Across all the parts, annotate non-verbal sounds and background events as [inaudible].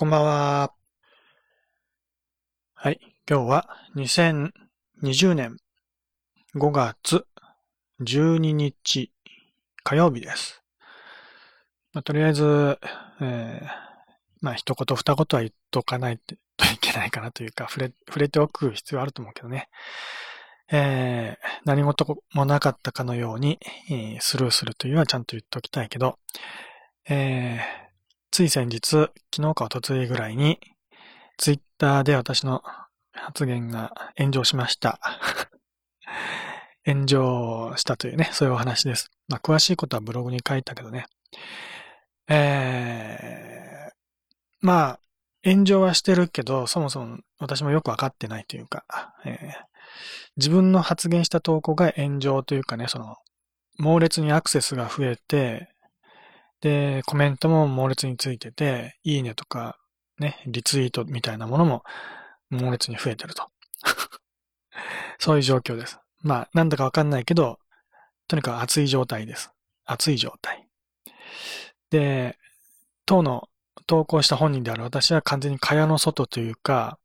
こんばんは。はい。今日は2020年5月12日火曜日です。まあ、とりあえず、えーまあ一言二言は言っとかないといけないかなというか、触れ、触れておく必要あると思うけどね。えー何事もなかったかのように、えースルーするというのはちゃんと言っておきたいけど、えーつい先日、昨日か一昨日ぐらいに、ツイッターで私の発言が炎上しました。[laughs] 炎上したというね、そういうお話です。まあ、詳しいことはブログに書いたけどね。えー、まあ、炎上はしてるけど、そもそも私もよくわかってないというか、えー自分の発言した投稿が炎上というかね、その、猛烈にアクセスが増えて、で、コメントも猛烈についてて、いいねとか、ね、リツイートみたいなものも猛烈に増えてると。[laughs] そういう状況です。まあ、なんだかわかんないけど、とにかく熱い状態です。熱い状態。で、当の投稿した本人である私は完全に蚊帳の外というか、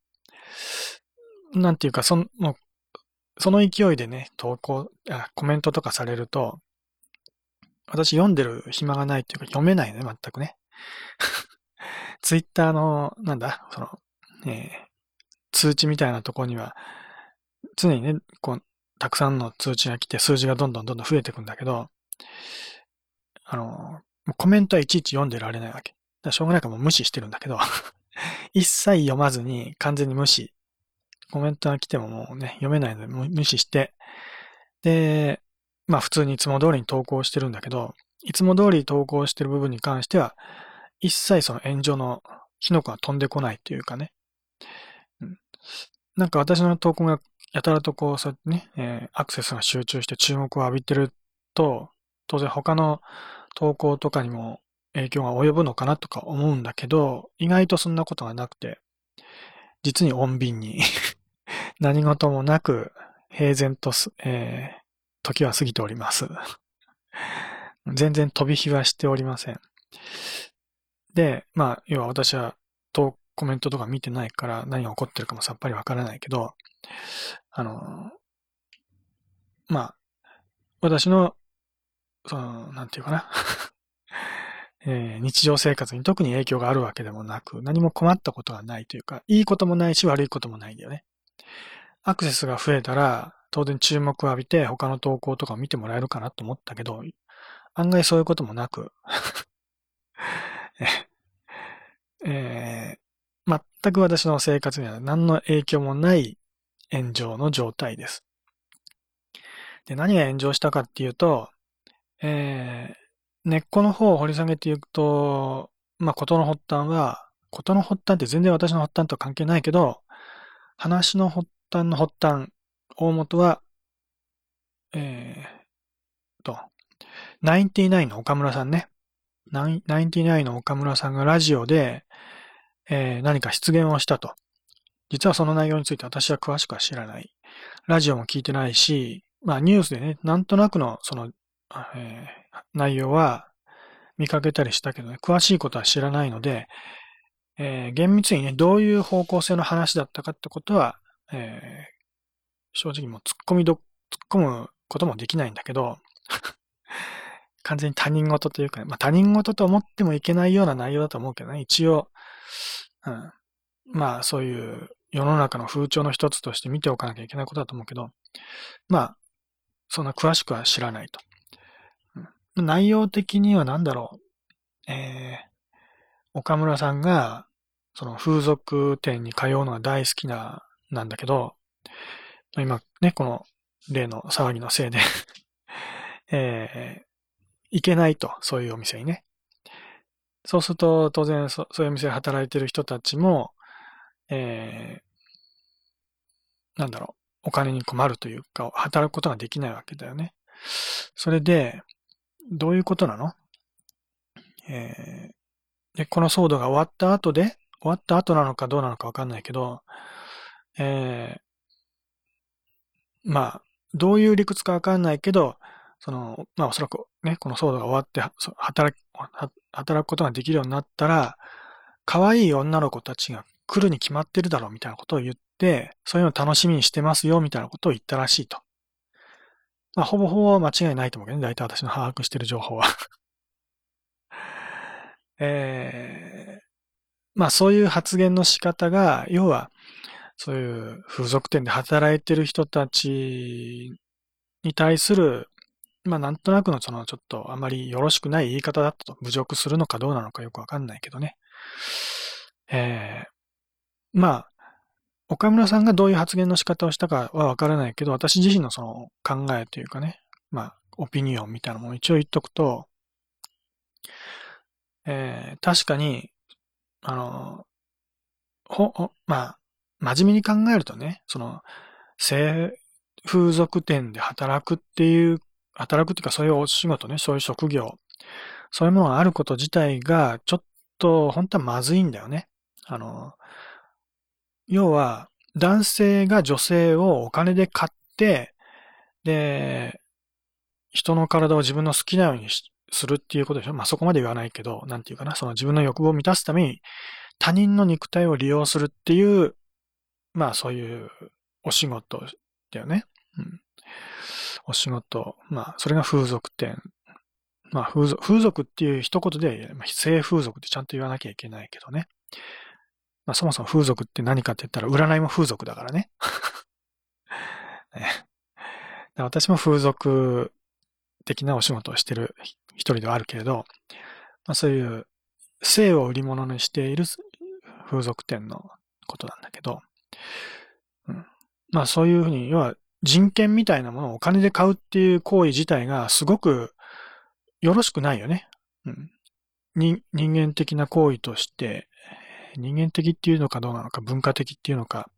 なんていうか、その、その勢いでね、投稿あ、コメントとかされると、私読んでる暇がないっていうか読めないね、全くね。[laughs] ツイッターの、なんだ、その、えー通知みたいなところには、常にね、こう、たくさんの通知が来て数字がどんどんどんどん増えていくんだけど、あの、コメントはいちいち読んでられないわけ。だしょうがないからもう無視してるんだけど、[laughs] 一切読まずに完全に無視。コメントが来てももうね、読めないので無視して、で、まあ普通にいつも通りに投稿してるんだけど、いつも通り投稿してる部分に関しては、一切その炎上の火の粉が飛んでこないというかね。うんなんか私の投稿がやたらとこう、そうやってね、えーアクセスが集中して注目を浴びてると、当然他の投稿とかにも影響が及ぶのかなとか思うんだけど、意外とそんなことがなくて、実に穏便に [laughs] 何事もなく平然とす、えー時は過ぎております。全然飛び火はしておりません。で、まあ、要は私はとコメントとか見てないから何が起こってるかもさっぱりわからないけど、あの、まあ、私の、その、なんていうかな、[laughs] えー日常生活に特に影響があるわけでもなく、何も困ったことがないというか、いいこともないし悪いこともないんだよね。アクセスが増えたら、当然注目を浴びて他の投稿とかを見てもらえるかなと思ったけど、案外そういうこともなく、[laughs] えー全く私の生活には何の影響もない炎上の状態です。で、何が炎上したかっていうと、えー根っこの方を掘り下げていくと、まあ、ことの発端は、ことの発端って全然私の発端とは関係ないけど、話の発端の発端、大元は、えー、と、ナインティナインの岡村さんね。ナインティナインの岡村さんがラジオで、えー何か失言をしたと。実はその内容について私は詳しくは知らない。ラジオも聞いてないし、まあニュースでね、なんとなくのその、えー内容は見かけたりしたけどね、詳しいことは知らないので、えー厳密にね、どういう方向性の話だったかってことは、えー正直もう突っ込みど、突っ込むこともできないんだけど、[laughs] 完全に他人事というかね、まあ他人事と思ってもいけないような内容だと思うけどね、一応、うん、まあそういう世の中の風潮の一つとして見ておかなきゃいけないことだと思うけど、まあ、そんな詳しくは知らないと。うん、内容的には何だろう。えー、岡村さんが、その風俗店に通うのが大好きな、なんだけど、今ね、この例の騒ぎのせいで、[laughs] えー、行けないと、そういうお店にね。そうすると、当然そ、そういうお店で働いてる人たちも、えー、なんだろう、お金に困るというか、働くことができないわけだよね。それで、どういうことなの？えー、で、この騒動が終わった後で、終わった後なのかどうなのかわかんないけど、えー、まあ、どういう理屈かわかんないけど、その、まあおそらくね、この騒動が終わって、働き、は働くことができるようになったら、可愛い女の子たちが来るに決まってるだろうみたいなことを言って、そういうの楽しみにしてますよみたいなことを言ったらしいと。まあ、ほぼほぼ間違いないと思うけどね。大体私の把握してる情報は [laughs] えー、まあそういう発言の仕方が、要は、そういう風俗店で働いてる人たちに対する、まあなんとなくのそのちょっとあまりよろしくない言い方だったと侮辱するのかどうなのかよくわかんないけどね。えー、まあ、岡村さんがどういう発言の仕方をしたかはわからないけど、私自身のその考えというかね、まあ、オピニオンみたいなものを一応言っとくと、えー、確かに、あの、ほ、ほ、まあ、真面目に考えるとね、その、性風俗店で働くっていう、働くっていうかそういうお仕事ね、そういう職業、そういうものがあること自体が、ちょっと、本当はまずいんだよね。あの、要は、男性が女性をお金で買って、で、人の体を自分の好きなようにするっていうことでしょまあそこまで言わないけど、なんていうかな、その自分の欲望を満たすために他人の肉体を利用するっていう、まあそういうお仕事だよね。うん。お仕事。まあそれが風俗店。まあ風俗、風俗っていう一言で、まあ、性風俗ってちゃんと言わなきゃいけないけどね。まあそもそも風俗って何かって言ったら占いも風俗だからね。[laughs] ね私も風俗的なお仕事をしてる一人ではあるけれど、まあ、そういう性を売り物にしている風俗店のことなんだけど、うん、まあそういうふうに、要は人権みたいなものをお金で買うっていう行為自体がすごくよろしくないよね。うん、人間的な行為として、人間的っていうのかどうなのか、文化的っていうのか、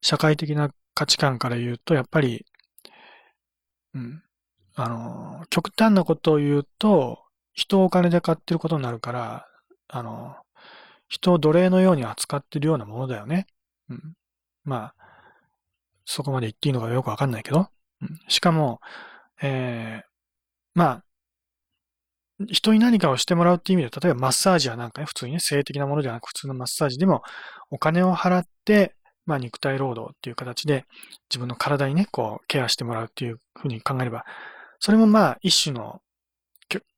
社会的な価値観から言うと、やっぱり、うん、あの、極端なことを言うと、人をお金で買ってることになるから、あの、人を奴隷のように扱ってるようなものだよね。うん。まあ、そこまで言っていいのかよくわかんないけど。うん、しかも、えー、まあ、人に何かをしてもらうっていう意味で、例えばマッサージはなんかね、普通にね、性的なものではなく普通のマッサージでもお金を払って、まあ肉体労働っていう形で自分の体にね、こうケアしてもらうっていうふうに考えれば、それもまあ一種の、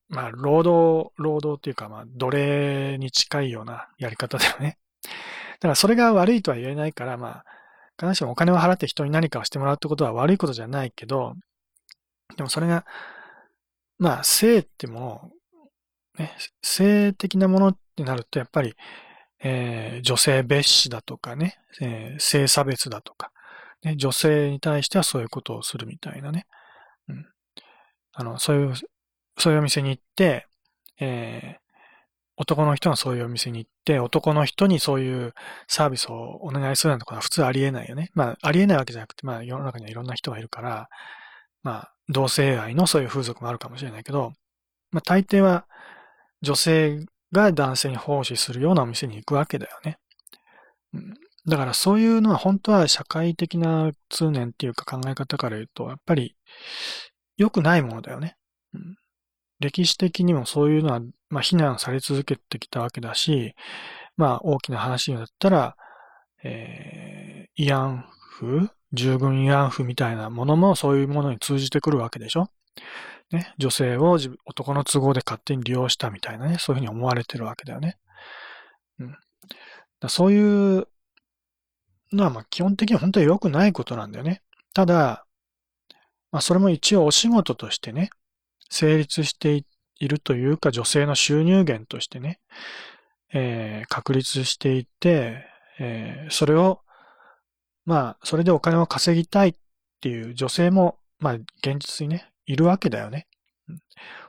まあ労働、労働っていうかまあ奴隷に近いようなやり方だよね。だからそれが悪いとは言えないから、まあ、必ずしもお金を払って人に何かをしてもらうってことは悪いことじゃないけど、でもそれが、まあ、性ってもの、ね、性的なものってなると、やっぱり、えー、女性蔑視だとかね、えー、性差別だとか、ね、女性に対してはそういうことをするみたいなね。うん。あの、そういう、そういうお店に行って、えー、男の人がそういうお店に行って、男の人にそういうサービスをお願いするなんてことは普通ありえないよね。まあ、ありえないわけじゃなくて、まあ、世の中にはいろんな人がいるから、まあ、同性愛のそういう風俗もあるかもしれないけど、まあ、大抵は女性が男性に奉仕するようなお店に行くわけだよね。うん、だからそういうのは本当は社会的な通念っていうか考え方から言うと、やっぱり良くないものだよね。うん、歴史的にもそういうのは、まあ、非難され続けてきたわけだし、まあ、大きな話だったら、えー、慰安婦従軍慰安婦みたいなものもそういうものに通じてくるわけでしょね、女性を男の都合で勝手に利用したみたいなね、そういうふうに思われてるわけだよね。うん。だそういうのは、まあ基本的には本当に良くないことなんだよね。ただ、まあそれも一応お仕事としてね、成立しているというか、女性の収入源としてね、えー、確立していて、えー、それを、まあ、それでお金を稼ぎたいっていう女性も、まあ、現実にね、いるわけだよね。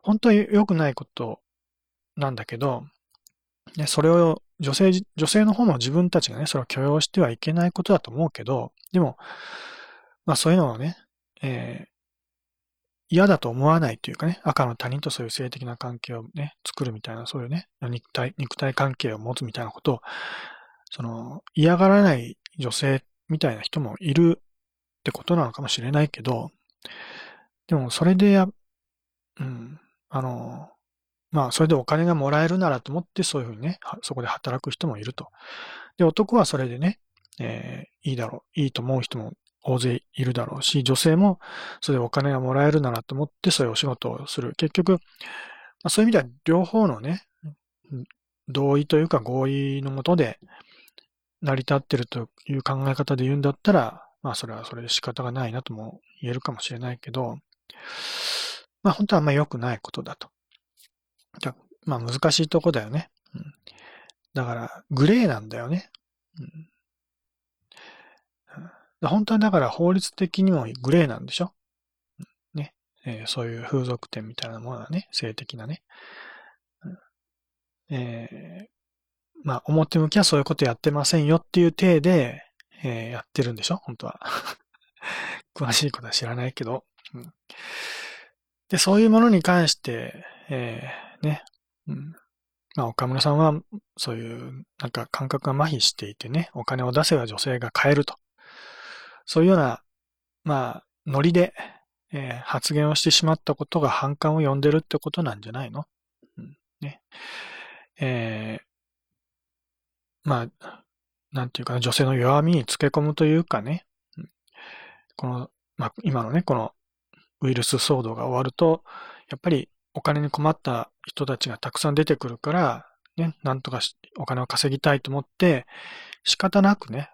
本当に良くないことなんだけど、ね、それを女性、女性の方も自分たちがね、それを許容してはいけないことだと思うけど、でも、まあそういうのをね、えー、嫌だと思わないというかね、赤の他人とそういう性的な関係をね、作るみたいな、そういうね、肉体、肉体関係を持つみたいなことを、その、嫌がらない女性みたいな人もいるってことなのかもしれないけど、でもそれでや、うん、あの、まあ、それでお金がもらえるならと思ってそういうふうにね、そこで働く人もいると。で、男はそれでね、えー、いいだろう、いいと思う人も大勢いるだろうし、女性もそれでお金がもらえるならと思ってそういうお仕事をする。結局、まあ、そういう意味では両方のね、同意というか合意のもとで成り立ってるという考え方で言うんだったら、まあそれはそれで仕方がないなとも言えるかもしれないけど、まあ本当はあんま良くないことだと。まあ難しいとこだよね。うん、だからグレーなんだよね。うん本当はだから法律的にもグレーなんでしょ？ね、えー、そういう風俗店みたいなものはね、性的なね。えー、まあ、表向きはそういうことやってませんよっていう体で、えー、やってるんでしょ？本当は。[laughs] 詳しいことは知らないけど。うん、で、そういうものに関して、えー、ね、うん、まあ、岡村さんは、そういう、なんか感覚が麻痺していてね、お金を出せば女性が買えると。そういうような、まあ、ノリで、えー、発言をしてしまったことが反感を呼んでるってことなんじゃないの、うんね。えー、まあ、なんていうかな、女性の弱みにつけ込むというかね、この、まあ、今のね、このウイルス騒動が終わると、やっぱりお金に困った人たちがたくさん出てくるから、ね、なんとかお金を稼ぎたいと思って、仕方なくね、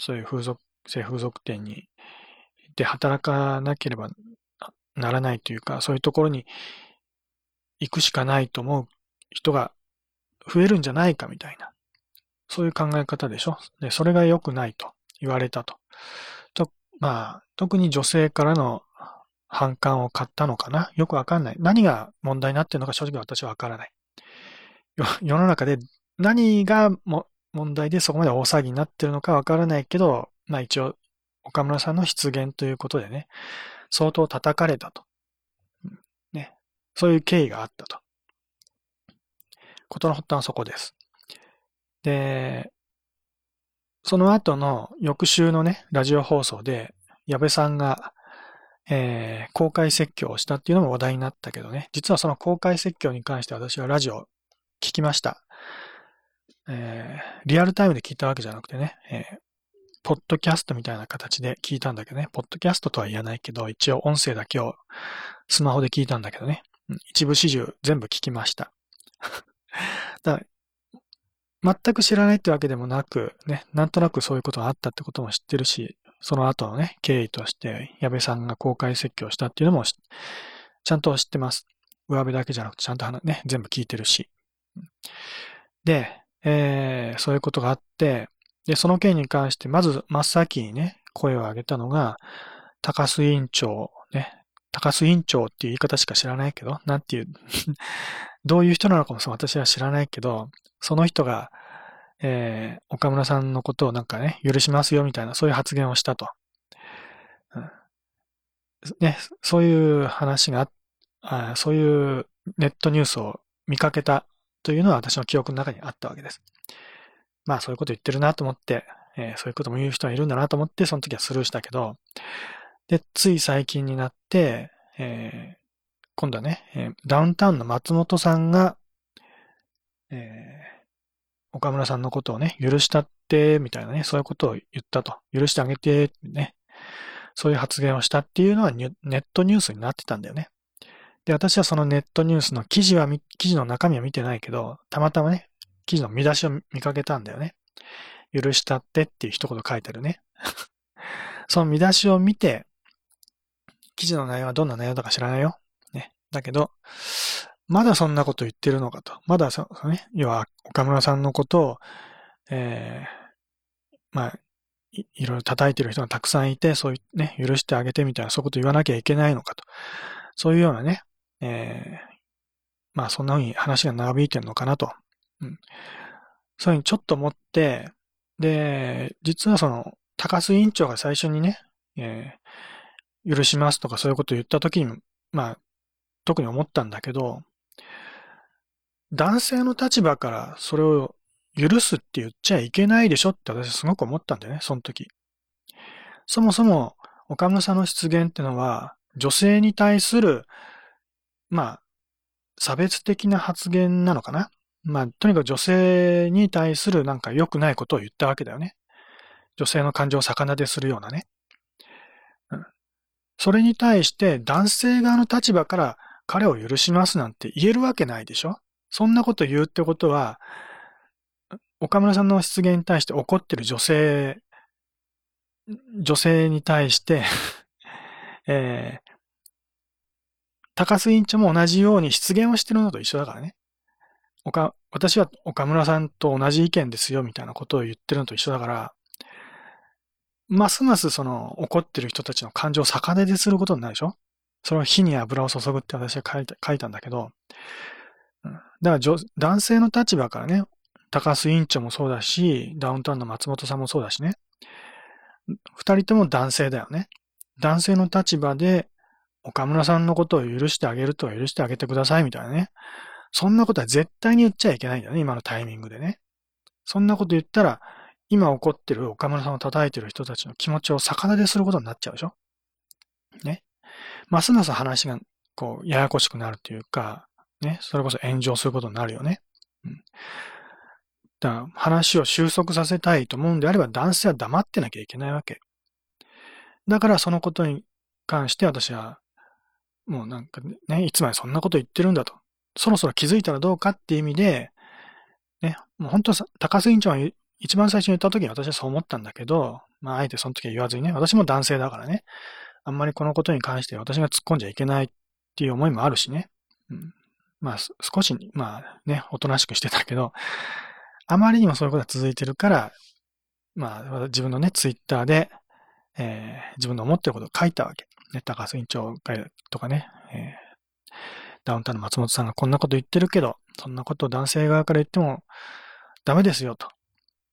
そういう風俗性風俗店にで働かなければならないというか、そういうところに行くしかないと思う人が増えるんじゃないかみたいな、そういう考え方でしょ？で、それが良くないと言われたと。と、まあ、特に女性からの反感を買ったのかな？よくわかんない。何が問題になってるのか正直私はわからない。世の中で何がも問題でそこまで大騒ぎになってるのかわからないけど、まあ一応、岡村さんの出現ということでね、相当叩かれたと。ね。そういう経緯があったと。ことの発端はそこです。で、その後の翌週のね、ラジオ放送で、矢部さんが、えー、公開説教をしたっていうのも話題になったけどね、実はその公開説教に関して私はラジオ聞きました。えー、リアルタイムで聞いたわけじゃなくてね、えー、ポッドキャストみたいな形で聞いたんだけどね。ポッドキャストとは言わないけど、一応音声だけをスマホで聞いたんだけどね。一部始終全部聞きました。[laughs] だ全く知らないってわけでもなく、ね、なんとなくそういうことがあったってことも知ってるし、その後のね、経緯として、矢部さんが公開説教したっていうのもちゃんと知ってます。上辺だけじゃなくて、ちゃんとね、全部聞いてるし。で、えー、そういうことがあって、で、その件に関して、まず真っ先にね、声を上げたのが、高須委員長、ね、高須委員長っていう言い方しか知らないけど、なんていう [laughs] どういう人なのかも私は知らないけど、その人が、えー、岡村さんのことをなんかね、許しますよみたいな、そういう発言をしたと。うん、ね、そういう話があ、そういうネットニュースを見かけたというのは私の記憶の中にあったわけです。まあそういうこと言ってるなと思って、えー、そういうことも言う人がいるんだなと思って、その時はスルーしたけど、で、つい最近になって、えー、今度はね、えー、ダウンタウンの松本さんが、えー、岡村さんのことをね、許したって、みたいなね、そういうことを言ったと。許してあげて、ね。そういう発言をしたっていうのはネットニュースになってたんだよね。で、私はそのネットニュースの記事は、記事の中身は見てないけど、たまたまね、記事の見出しを見かけたんだよね。許したってっていう一言書いてるね。[laughs] その見出しを見て、記事の内容はどんな内容だか知らないよ。ね。だけど、まだそんなこと言ってるのかと。まだそ、ね、要は岡村さんのことを、えー、まあい、いろいろ叩いてる人がたくさんいて、そういうね、許してあげてみたいな、そういうこと言わなきゃいけないのかと。そういうようなね、えー、まあそんな風に話が長引いてるのかなとうん。そういうふうにちょっと思って、で、実はその、高須委員長が最初にね、えー、許しますとかそういうことを言ったときに、まあ、特に思ったんだけど、男性の立場からそれを許すって言っちゃいけないでしょって私すごく思ったんだよね、その時。そもそも岡村さんの出現ってのは、女性に対する、まあ、差別的な発言なのかなまあ、とにかく女性に対するなんか良くないことを言ったわけだよね。女性の感情を逆なでするようなね。うん。それに対して男性側の立場から彼を許しますなんて言えるわけないでしょそんなこと言うってことは、岡村さんの失言に対して怒ってる女性、女性に対して [laughs] えー、高須委員長も同じように失言をしてるのと一緒だからね。岡、私は岡村さんと同じ意見ですよみたいなことを言ってるのと一緒だから、ますますその怒ってる人たちの感情を逆手ですることになるでしょ？それを火に油を注ぐって私は書いた書いたんだけど、だから男性の立場からね、高須委員長もそうだし、ダウンタウンの松本さんもそうだしね。二人とも男性だよね。男性の立場で、岡村さんのことを許してあげるとは許してあげてくださいみたいなね。そんなことは絶対に言っちゃいけないんだよね、今のタイミングでね。そんなこと言ったら、今怒ってる岡村さんを叩いてる人たちの気持ちを逆立ですることになっちゃうでしょね。ますます話が、こう、ややこしくなるというか、ね、それこそ炎上することになるよね。うん。だから話を収束させたいと思うんであれば男性は黙ってなきゃいけないわけ。だからそのことに関して私は、もうなんかね、いつまでそんなこと言ってるんだと。そろそろ気づいたらどうかっていう意味で、ね、もう本当高須委員長は一番最初に言った時に私はそう思ったんだけど、まあ、あえてその時は言わずにね、私も男性だからね、あんまりこのことに関して私が突っ込んじゃいけないっていう思いもあるしね。うん、まあ、少し、まあね、おとなしくしてたけど、あまりにもそういうことが続いてるから、まあ、自分のね、ツイッターで、えー、自分の思ってることを書いたわけ。ね、高須委員長とかね、えー、ダウンタウンの松本さんがこんなこと言ってるけど、そんなことを男性側から言ってもダメですよと。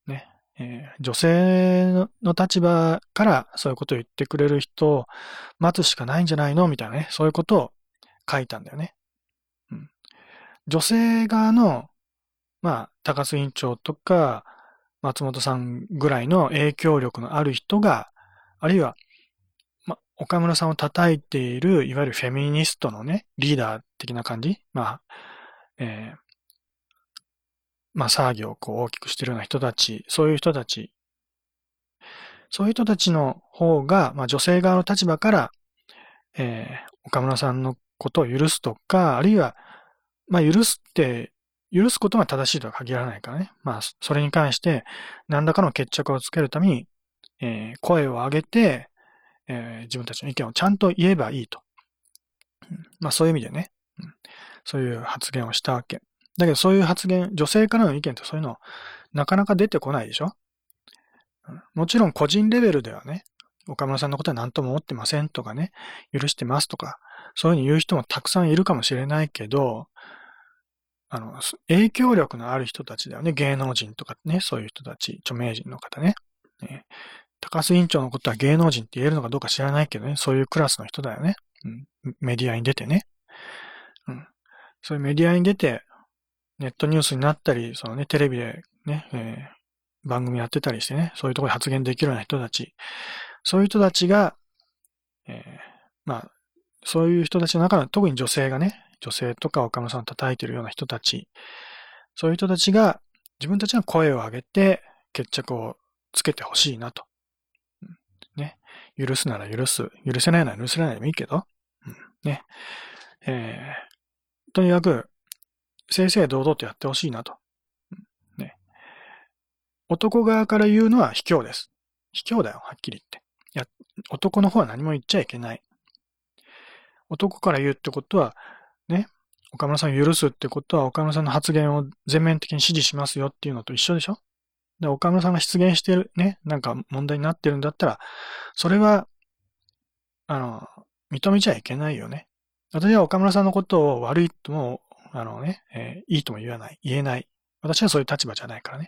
ね、えー、女性の立場からそういうことを言ってくれる人を待つしかないんじゃないの？みたいなね、そういうことを書いたんだよね。うん、女性側の、まあ、高須委員長とか、松本さんぐらいの影響力のある人が、あるいは、ま、岡村さんを叩いている、いわゆるフェミニストのね、リーダー的な感じ？まあ、えー、まあ、騒ぎをこう大きくしてるような人たち、そういう人たち、そういう人たちの方が、まあ、女性側の立場から、えー、岡村さんのことを許すとか、あるいは、まあ、許すって、許すことが正しいとは限らないからね。まあ、それに関して、何らかの決着をつけるために、えー、声を上げて、えー、自分たちの意見をちゃんと言えばいいと。まあ、そういう意味でね、そういう発言をしたわけ。だけどそういう発言、女性からの意見ってそういうのなかなか出てこないでしょ？もちろん個人レベルではね、岡村さんのことは何とも思ってませんとかね、許してますとか、そういうふうに言う人もたくさんいるかもしれないけど、あの、影響力のある人たちだよね。芸能人とかね、そういう人たち、著名人の方ね。ね高須委員長のことは芸能人って言えるのかどうか知らないけどね、そういうクラスの人だよね。うん、メディアに出てね。うん。そういうメディアに出て、ネットニュースになったり、そのね、テレビでね、えー、番組やってたりしてね、そういうところで発言できるような人たち、そういう人たちが、えー、まあ、そういう人たちの中の、特に女性がね、女性とか岡村さん叩いてるような人たち、そういう人たちが自分たちが声を上げて決着をつけてほしいなと。ね。許すなら許す。許せないなら許せないでもいいけど。うん、ね。えー、とにかく、正々堂々とやってほしいなと。ね。男側から言うのは卑怯です。卑怯だよ、はっきり言って。いや、男の方は何も言っちゃいけない。男から言うってことは、ね、岡村さんを許すってことは、岡村さんの発言を全面的に支持しますよっていうのと一緒でしょで、岡村さんが出現してる、ね、なんか問題になってるんだったら、それは、あの、認めちゃいけないよね。私は岡村さんのことを悪いともあのね、えー、いいとも言わない、言えない。私はそういう立場じゃないからね。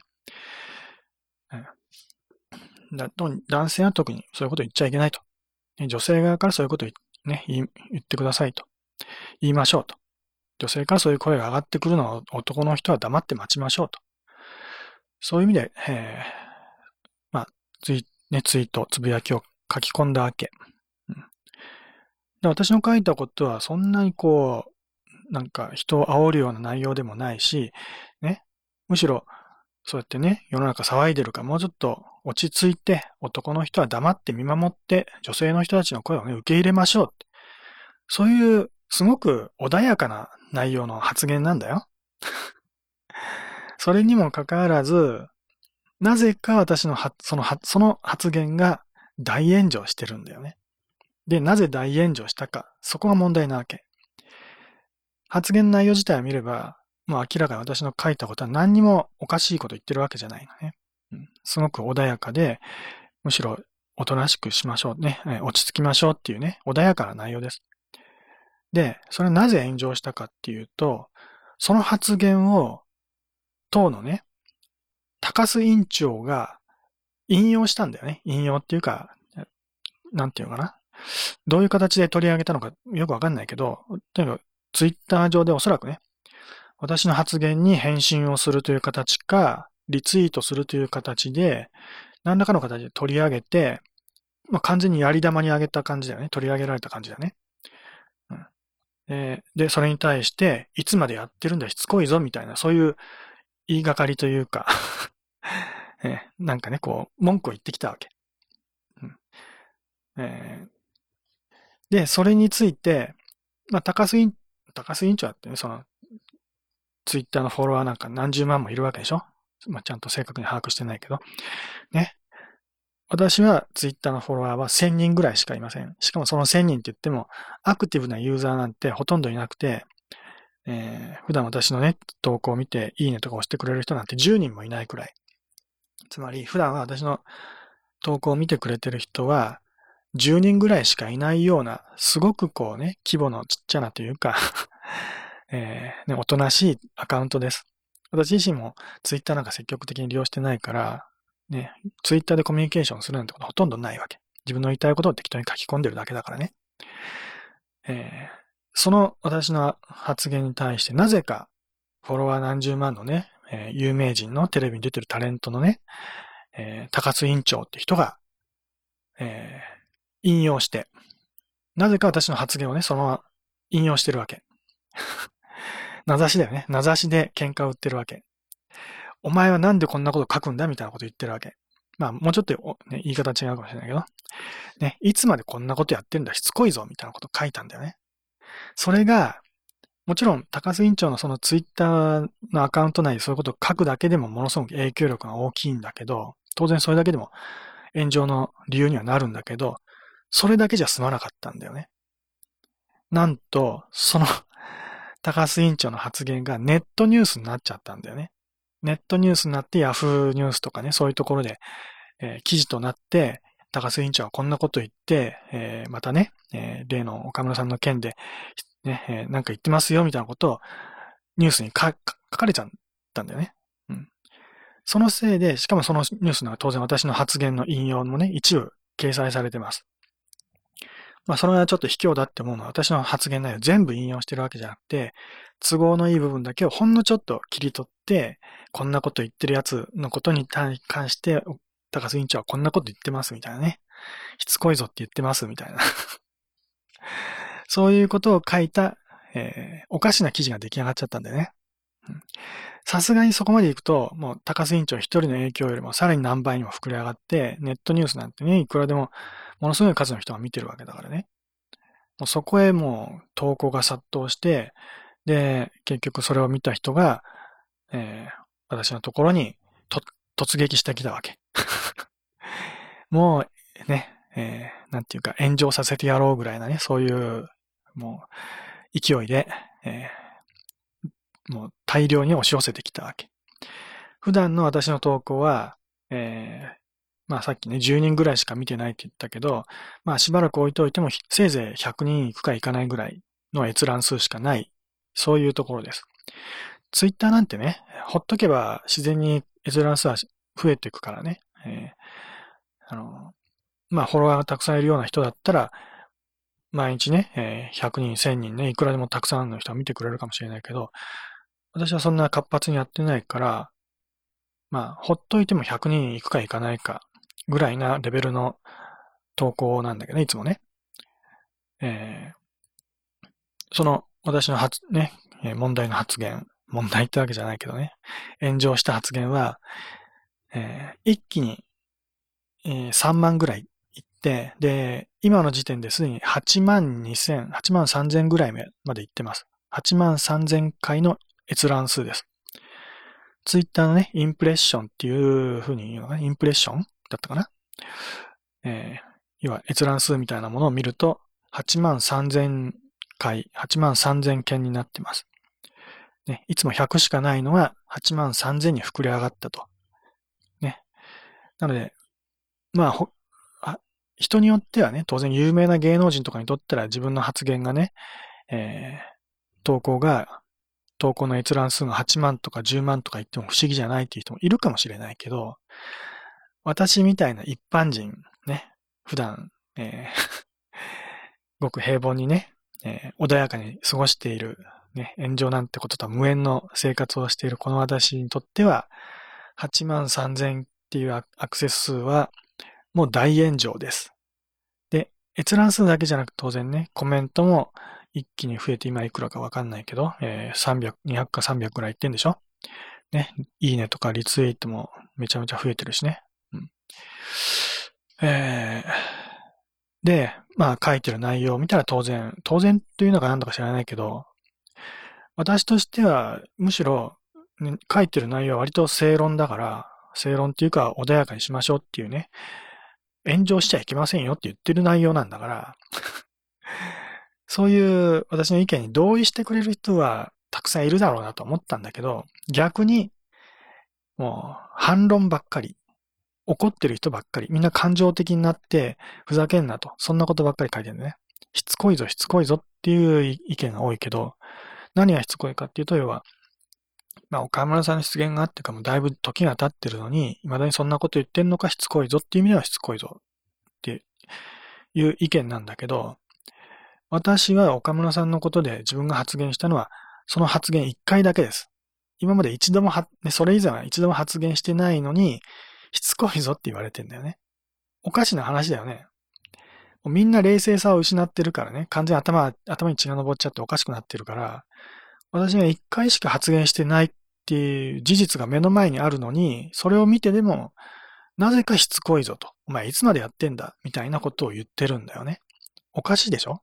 うん、だ男性は特にそういうこと言っちゃいけないと。女性側からそういうことをね、言ってくださいと。言いましょうと。女性からそういう声が上がってくるのを男の人は黙って待ちましょうと。そういう意味で、えー、まあ、ツイ,、ね、ツイート、つぶやきを書き込んだわけ。で私の書いたことはそんなにこう、なんか人を煽るような内容でもないし、ね。むしろ、そうやってね、世の中騒いでるからもうちょっと落ち着いて、男の人は黙って見守って、女性の人たちの声をね、受け入れましょうって。そういう、すごく穏やかな内容の発言なんだよ。[laughs] それにもかかわらず、なぜか私のそのその発言が大炎上してるんだよね。で、なぜ大炎上したか、そこが問題なわけ。発言内容自体を見れば、もう明らかに私の書いたことは何にもおかしいこと言ってるわけじゃないのね。うん、すごく穏やかで、むしろおとなしくしましょうね、落ち着きましょうっていうね、穏やかな内容です。で、それはなぜ炎上したかっていうと、その発言を、党のね、高須委員長が引用したんだよね。引用っていうか、なんていうかな。どういう形で取り上げたのかよくわかんないけど、とにかくツイッター上でおそらくね、私の発言に返信をするという形か、リツイートするという形で、何らかの形で取り上げて、まあ、完全にやり玉に上げた感じだよね。取り上げられた感じだね。うん、でで、それに対して、いつまでやってるんだしつこいぞ、みたいな、そういう言いがかりというか [laughs] えなんかね、こう、文句を言ってきたわけ。うんえー、で、それについて、まあ、高須委員、高須委員長だってね、その、ツイッターのフォロワーなんか何十万もいるわけでしょ？まあ、ちゃんと正確に把握してないけど。ね。私はツイッターのフォロワーは1000人ぐらいしかいません。しかもその1000人って言っても、アクティブなユーザーなんてほとんどいなくて、えー、普段私のね、投稿を見て、いいねとか押してくれる人なんて10人もいないくらい。つまり、普段は私の投稿を見てくれてる人は、10人ぐらいしかいないような、すごくこうね、規模のちっちゃなというか [laughs] えー、ね、おとなしいアカウントです。私自身もツイッターなんか積極的に利用してないから、ね、ツイッターでコミュニケーションするなんてことほとんどないわけ。自分の言いたいことを適当に書き込んでるだけだからね。えー、その私の発言に対してなぜかフォロワー何十万のね、えー、有名人のテレビに出てるタレントのね、えー、高津委員長って人が、えー、引用して、なぜか私の発言をね、そのまま引用してるわけ。[laughs] 名指しだよね。名指しで喧嘩を売ってるわけ。お前はなんでこんなこと書くんだみたいなこと言ってるわけ。まあ、もうちょっと、ね、言い方違うかもしれないけど、ね、いつまでこんなことやってんだしつこいぞみたいなこと書いたんだよね。それが、もちろん、高須委員長のそのツイッターのアカウント内でそういうことを書くだけでもものすごく影響力が大きいんだけど、当然それだけでも炎上の理由にはなるんだけど、それだけじゃ済まなかったんだよね。なんと、その [laughs] 高須委員長の発言がネットニュースになっちゃったんだよね。ネットニュースになってヤフーニュースとかね、そういうところで、えー、記事となって、高須委員長はこんなこと言って、えー、またね、えー、例の岡村さんの件で、ね、えー、なんか言ってますよみたいなことをニュースに書かれちゃったんだよね。うん。そのせいで、しかもそのニュースのは当然私の発言の引用もね、一部掲載されてます。まあ、それはちょっと卑怯だって思うのは、私の発言内容全部引用してるわけじゃなくて、都合のいい部分だけをほんのちょっと切り取って、こんなこと言ってるやつのことに関して、高須委員長はこんなこと言ってますみたいなね。しつこいぞって言ってますみたいな。[laughs] そういうことを書いた、えー、おかしな記事が出来上がっちゃったんだよね。さすがにそこまで行くと、もう高須委員長一人の影響よりもさらに何倍にも膨れ上がって、ネットニュースなんてね、いくらでもものすごい数の人が見てるわけだからね。もうそこへもう投稿が殺到して、で、結局それを見た人が、えー、私のところに突撃してきたわけ。[laughs] もう、ね、えー、なんていうか、炎上させてやろうぐらいなね、そういう、もう、勢いで、えー、もう大量に押し寄せてきたわけ。普段の私の投稿は、えー、まあさっきね、10人ぐらいしか見てないって言ったけど、まあしばらく置いといても、せいぜい100人いくかいかないぐらいの閲覧数しかない、そういうところです。ツイッターなんてね、ほっとけば自然に閲覧数は増えていくからね。えー、あの、まあフォロワーがたくさんいるような人だったら、毎日ね、えー、100人、1000人ね、いくらでもたくさんの人が見てくれるかもしれないけど、私はそんな活発にやってないから、まあ、ほっといても100人いくかいかないかぐらいなレベルの投稿なんだけどね、いつもね。えー、その、私の発、ね、問題の発言、問題ってわけじゃないけどね、炎上した発言は、えー、一気に、えー、3万ぐらいいって、で、今の時点ですでに8万2千、8万3千ぐらいまでいってます。8万3千回の閲覧数です。ツイッターのね、インプレッションっていう風に言うのかな？インプレッション？だったかな？えー、要は閲覧数みたいなものを見ると、8万3000回、8万3000件になってます。ね、いつも100しかないのが8万3000に膨れ上がったと。ね。なので、まあ、ほあ人によってはね、当然有名な芸能人とかにとったら自分の発言がね、えー、投稿が、投稿の閲覧数が8万とか10万とか言っても不思議じゃないっていう人もいるかもしれないけど、私みたいな一般人、ね、普段、えー [laughs] ごく平凡にね、えー、穏やかに過ごしている、ね、炎上なんてこととは無縁の生活をしているこの私にとっては、8万3000っていうアクセス数はもう大炎上です。で、閲覧数だけじゃなく当然ね、コメントも一気に増えて今いくらかわかんないけど、えー、300、200か300くらいいってんでしょ？ね、いいねとかリツイートもめちゃめちゃ増えてるしね。えー、で、まあ書いてる内容を見たら当然、当然というのが何だか知らないけど、私としてはむしろ、ね、書いてる内容は割と正論だから、正論っていうか穏やかにしましょうっていうね、炎上しちゃいけませんよって言ってる内容なんだからそういう私の意見に同意してくれる人はたくさんいるだろうなと思ったんだけど、逆に、もう反論ばっかり。怒ってる人ばっかり、みんな感情的になって、ふざけんなと、そんなことばっかり書いてるね。しつこいぞ、しつこいぞっていう意見が多いけど、何がしつこいかっていうと、要は、まあ、岡村さんの出現があってかもだいぶ時が経ってるのに、未だにそんなこと言ってんのかしつこいぞっていう意味ではしつこいぞっていう意見なんだけど、私は岡村さんのことで自分が発言したのは、その発言一回だけです。今まで一度もは、それ以前は一度も発言してないのに、しつこいぞって言われてんだよね。おかしな話だよね。みんな冷静さを失ってるからね。完全に頭、頭に血が昇っちゃっておかしくなってるから、私が一回しか発言してないっていう事実が目の前にあるのに、それを見てでも、なぜかしつこいぞと。お前いつまでやってんだみたいなことを言ってるんだよね。おかしいでしょ？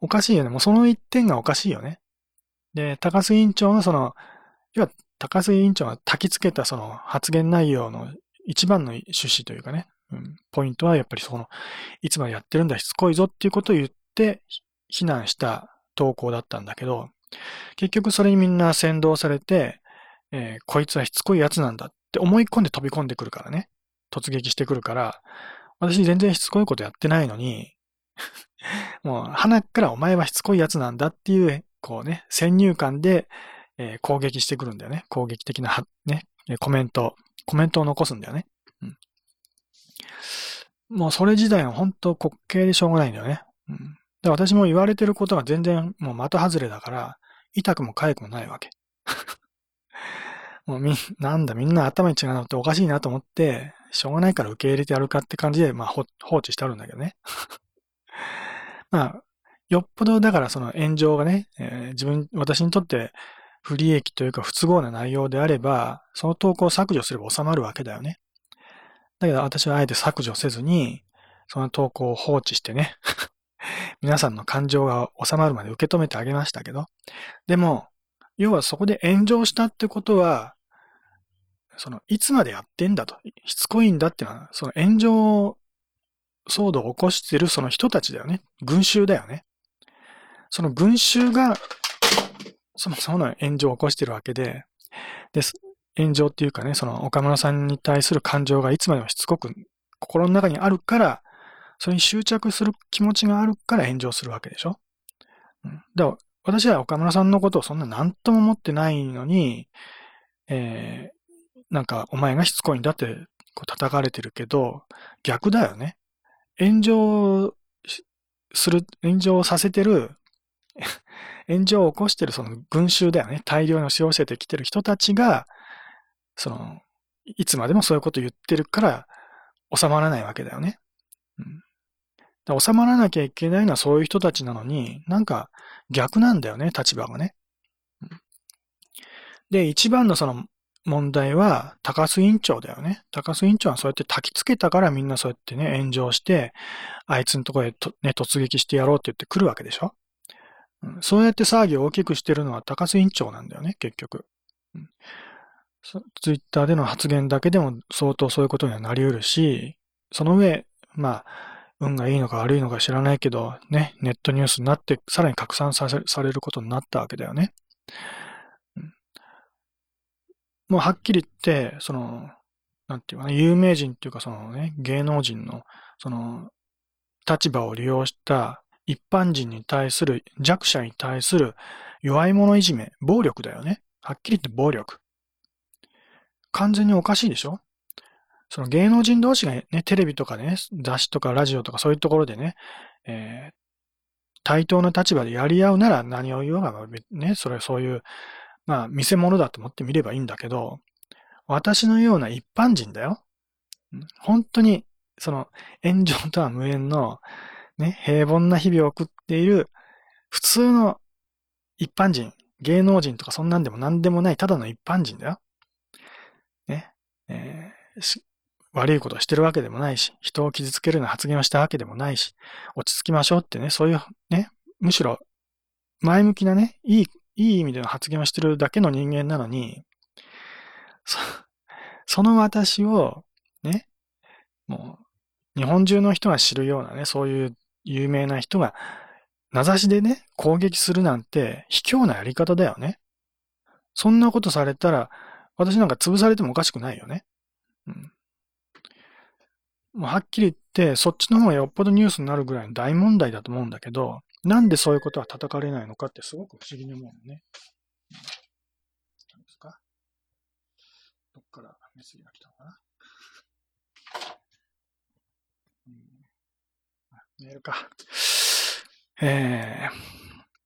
おかしいよね。もうその一点がおかしいよね。で、高須委員長のその、要は高須委員長が焚きつけたその発言内容の一番の趣旨というかね、うん、ポイントはやっぱりその、いつまでやってるんだしつこいぞっていうことを言って非難した投稿だったんだけど、結局それにみんな先導されて、えー、こいつはしつこいやつなんだって思い込んで飛び込んでくるからね。突撃してくるから、私全然しつこいことやってないのに、[laughs] もう、鼻からお前はしつこいやつなんだっていう、こうね、先入観で、えー、攻撃してくるんだよね。攻撃的な、ね、コメント、コメントを残すんだよね。うん。もうそれ自体は本当滑稽でしょうがないんだよね。うん。で私も言われてることが全然もう的外れだから、痛くも痒くもないわけ。[laughs] もうみ、なんだみんな頭に違うのっておかしいなと思って、しょうがないから受け入れてやるかって感じで、まあ放置してあるんだけどね。[laughs] まあ、よっぽどだからその炎上がね、えー、自分、私にとって不利益というか不都合な内容であれば、その投稿を削除すれば収まるわけだよね。だけど私はあえて削除せずに、その投稿を放置してね [laughs] 皆さんの感情が収まるまで受け止めてあげましたけど。でも、要はそこで炎上したってことは、その、いつまでやってんだと、しつこいんだっていうのは、その炎上騒動を起こしてるその人たちだよね。群衆だよね。その群衆がそもそもの炎上を起こしてるわけで、で。炎上っていうかね、その岡村さんに対する感情がいつまでもしつこく心の中にあるから、それに執着する気持ちがあるから炎上するわけでしょ？うん、だから私は岡村さんのことをそんな何とも思ってないのに、えー、なんかお前がしつこいんだってこう叩かれてるけど、逆だよね。炎上する、炎上させてる炎上を起こしてるその群衆だよね。大量に押し寄せてきてる人たちが、その、いつまでもそういうこと言ってるから収まらないわけだよね。うん、収まらなきゃいけないのはそういう人たちなのに、なんか逆なんだよね、立場がね。で、一番のその問題は、高須委員長だよね。高須委員長はそうやって焚きつけたからみんなそうやってね、炎上して、あいつのとこへと、ね、突撃してやろうって言って来るわけでしょ、そうやって騒ぎを大きくしてるのは高須委員長なんだよね、結局。ツイッターでの発言だけでも相当そういうことにはなり得るし、その上、まあ、運がいいのか悪いのか知らないけど、ね、ネットニュースになって、さらに拡散させされることになったわけだよね。もうはっきり言って、その、なんていうかな、有名人っていうかそのね、芸能人の、その、立場を利用した一般人に対する、弱者に対する弱い者いじめ、暴力だよね。はっきり言って暴力。完全におかしいでしょ？その芸能人同士がね、テレビとかね、雑誌とかラジオとかそういうところでね、えー、対等な立場でやり合うなら何を言おうが、ね、それそういう、まあ、見せ物だと思ってみればいいんだけど、私のような一般人だよ。本当に、その、炎上とは無縁の、ね、平凡な日々を送っている、普通の一般人、芸能人とかそんなんでも何でもない、ただの一般人だよ。ね、えー、悪いことをしてるわけでもないし、人を傷つけるような発言をしたわけでもないし、落ち着きましょうってね、そういうね、むしろ前向きなね、いい、いい意味での発言をしてるだけの人間なのに、そその私を、ね、もう、日本中の人が知るようなね、そういう有名な人が、名指しでね、攻撃するなんて、卑怯なやり方だよね。そんなことされたら、私なんか潰されてもおかしくないよね。うん。もうはっきり言って、そっちの方がよっぽどニュースになるぐらいの大問題だと思うんだけど、なんでそういうことは叩かれないのかってすごく不思議に思うのね。何ですか？どっからメッセージが来たのかな、うん、メールか。え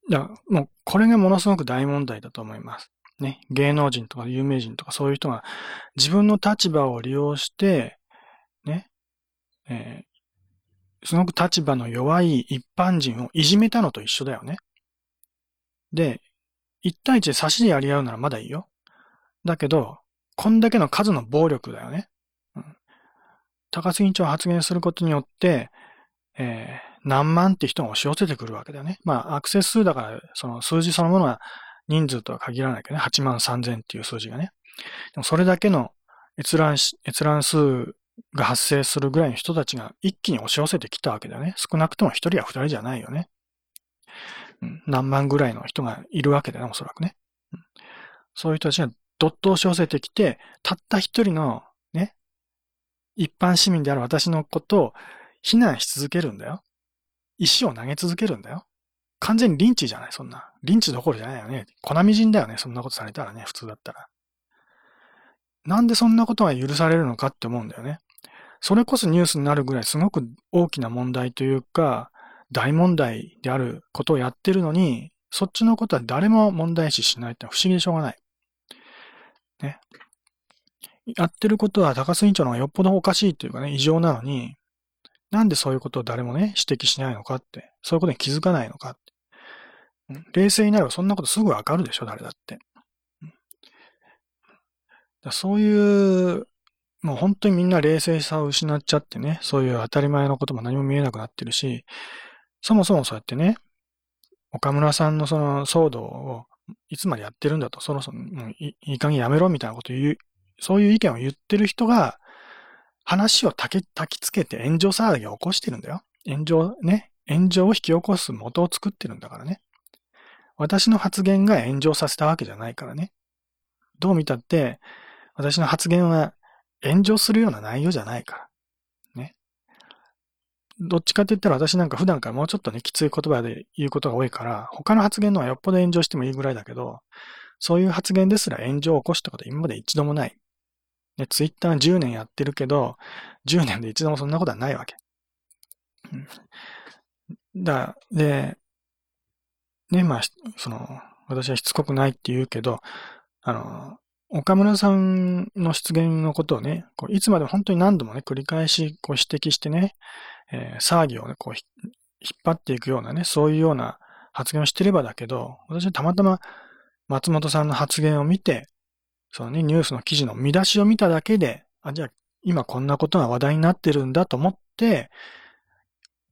ー、だもうこれがものすごく大問題だと思います。ね、芸能人とか有名人とかそういう人が自分の立場を利用して、ね、えー、すごく立場の弱い一般人をいじめたのと一緒だよね。で、一対一で差しでやり合うならまだいいよ。だけど、こんだけの数の暴力だよね。うん、高須委員長発言することによって、えー、何万って人が押し寄せてくるわけだよね。まあ、アクセス数だから、その数字そのものは人数とは限らないけどね。8万3000っていう数字がね。でもそれだけの閲覧し、閲覧数が発生するぐらいの人たちが一気に押し寄せてきたわけだよね。少なくとも一人や二人じゃないよね。何万ぐらいの人がいるわけだよね、おそらくね。そういう人たちがどっと押し寄せてきて、たった一人のね、一般市民である私のことを非難し続けるんだよ。石を投げ続けるんだよ。完全にリンチじゃない、そんな。リンチどころじゃないよね。粉みじんだよね、そんなことされたらね、普通だったら。なんでそんなことが許されるのかって思うんだよね。それこそニュースになるぐらいすごく大きな問題というか、大問題であることをやってるのに、そっちのことは誰も問題視しないって不思議でしょうがない。ね。やってることは高須委員長の方がよっぽどおかしいというかね、異常なのに、なんでそういうことを誰もね、指摘しないのかって、そういうことに気づかないのかって。冷静になればそんなことすぐわかるでしょ、誰だって。だそういうもう本当にみんな冷静さを失っちゃってね、そういう当たり前のことも何も見えなくなってるし、そもそもそうやってね、岡村さんのその騒動をいつまでやってるんだと、そろそろもういい加減やめろみたいなこと言う、そういう意見を言ってる人が、話を焚き、焚きつけて炎上騒ぎを起こしてるんだよ。炎上、ね、炎上を引き起こす元を作ってるんだからね。私の発言が炎上させたわけじゃないからね。どう見たって、私の発言は炎上するような内容じゃないから。ね。どっちかって言ったら私なんか普段からもうちょっとね、きつい言葉で言うことが多いから、他の発言のはよっぽど炎上してもいいぐらいだけど、そういう発言ですら炎上を起こしたこと今まで一度もない。ね、ツイッター10年やってるけど、10年で一度もそんなことはないわけ。だ、で、ね、まあ、その、私はしつこくないって言うけど、あの、岡村さんの出現のことをね、こういつまでも本当に何度もね、繰り返しこう指摘してね、えー、騒ぎをね、こう、引っ張っていくようなね、そういうような発言をしてればだけど、私はたまたま松本さんの発言を見て、そのね、ニュースの記事の見出しを見ただけで、あ、じゃあ今こんなことが話題になってるんだと思って、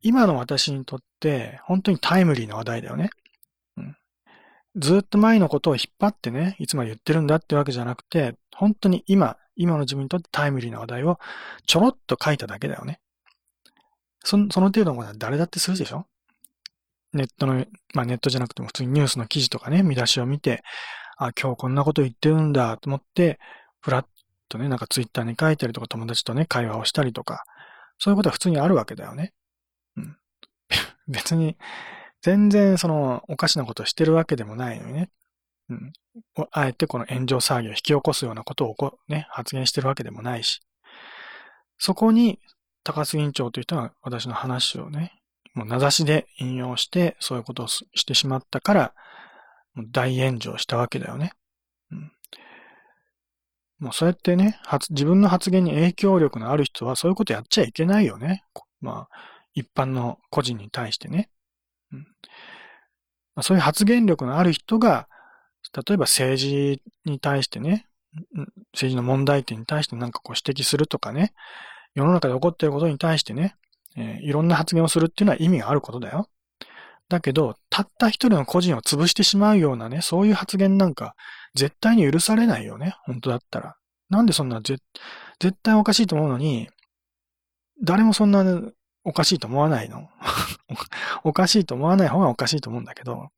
今の私にとって本当にタイムリーな話題だよね。うん、ずっと前のことを引っ張ってね、いつまで言ってるんだってわけじゃなくて、本当に今、今の自分にとってタイムリーな話題をちょろっと書いただけだよね。そその程度のことは誰だってするでしょ？ネットの、まあネットじゃなくても普通にニュースの記事とかね、見出しを見て、あ、今日こんなこと言ってるんだと思って、ふらっとね、なんかツイッターに書いたりとか友達とね、会話をしたりとか、そういうことは普通にあるわけだよね。うん。[laughs] 別に、全然そのおかしなことをしてるわけでもないのにね。うん。あえてこの炎上騒ぎを引き起こすようなことをこね、発言してるわけでもないし。そこに、高須委員長という人は私の話をね、もう名指しで引用して、そういうことをしてしまったから、大炎上したわけだよね。うん、もうそうやってね、自分の発言に影響力のある人はそういうことやっちゃいけないよね。まあ、一般の個人に対してね。うんまあ、そういう発言力のある人が、例えば政治に対してね、政治の問題点に対して何かこう指摘するとかね、世の中で起こっていることに対してね、えー、いろんな発言をするっていうのは意味があることだよ。だけど、たった一人の個人を潰してしまうようなね、そういう発言なんか、絶対に許されないよね。本当だったら。なんでそんな、絶対おかしいと思うのに、誰もそんなおかしいと思わないの？[laughs] おかしいと思わない方がおかしいと思うんだけど、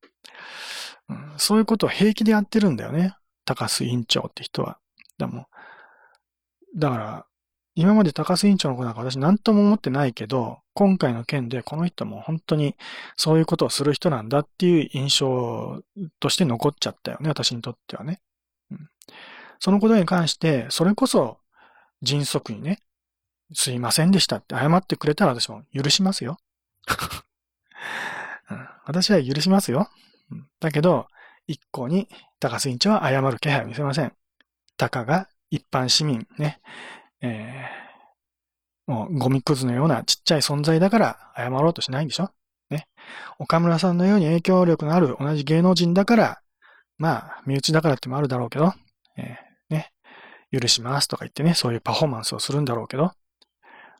うん、そういうことを平気でやってるんだよね。高須委員長って人は。だもだから、今まで高須委員長の子なんか私何とも思ってないけど、今回の件でこの人も本当にそういうことをする人なんだっていう印象として残っちゃったよね、私にとってはね。うん、そのことに関して、それこそ迅速にね、すいませんでしたって謝ってくれたら私も許しますよ。[laughs] うん、私は許しますよ。だけど、一向に高須委員長は謝る気配を見せません。たかが一般市民ね、えー、もうゴミくずのようなちっちゃい存在だから謝ろうとしないんでしょ？ね。岡村さんのように影響力のある同じ芸能人だから、まあ、身内だからってもあるだろうけど、えー、ね、許しますとか言ってね、そういうパフォーマンスをするんだろうけど、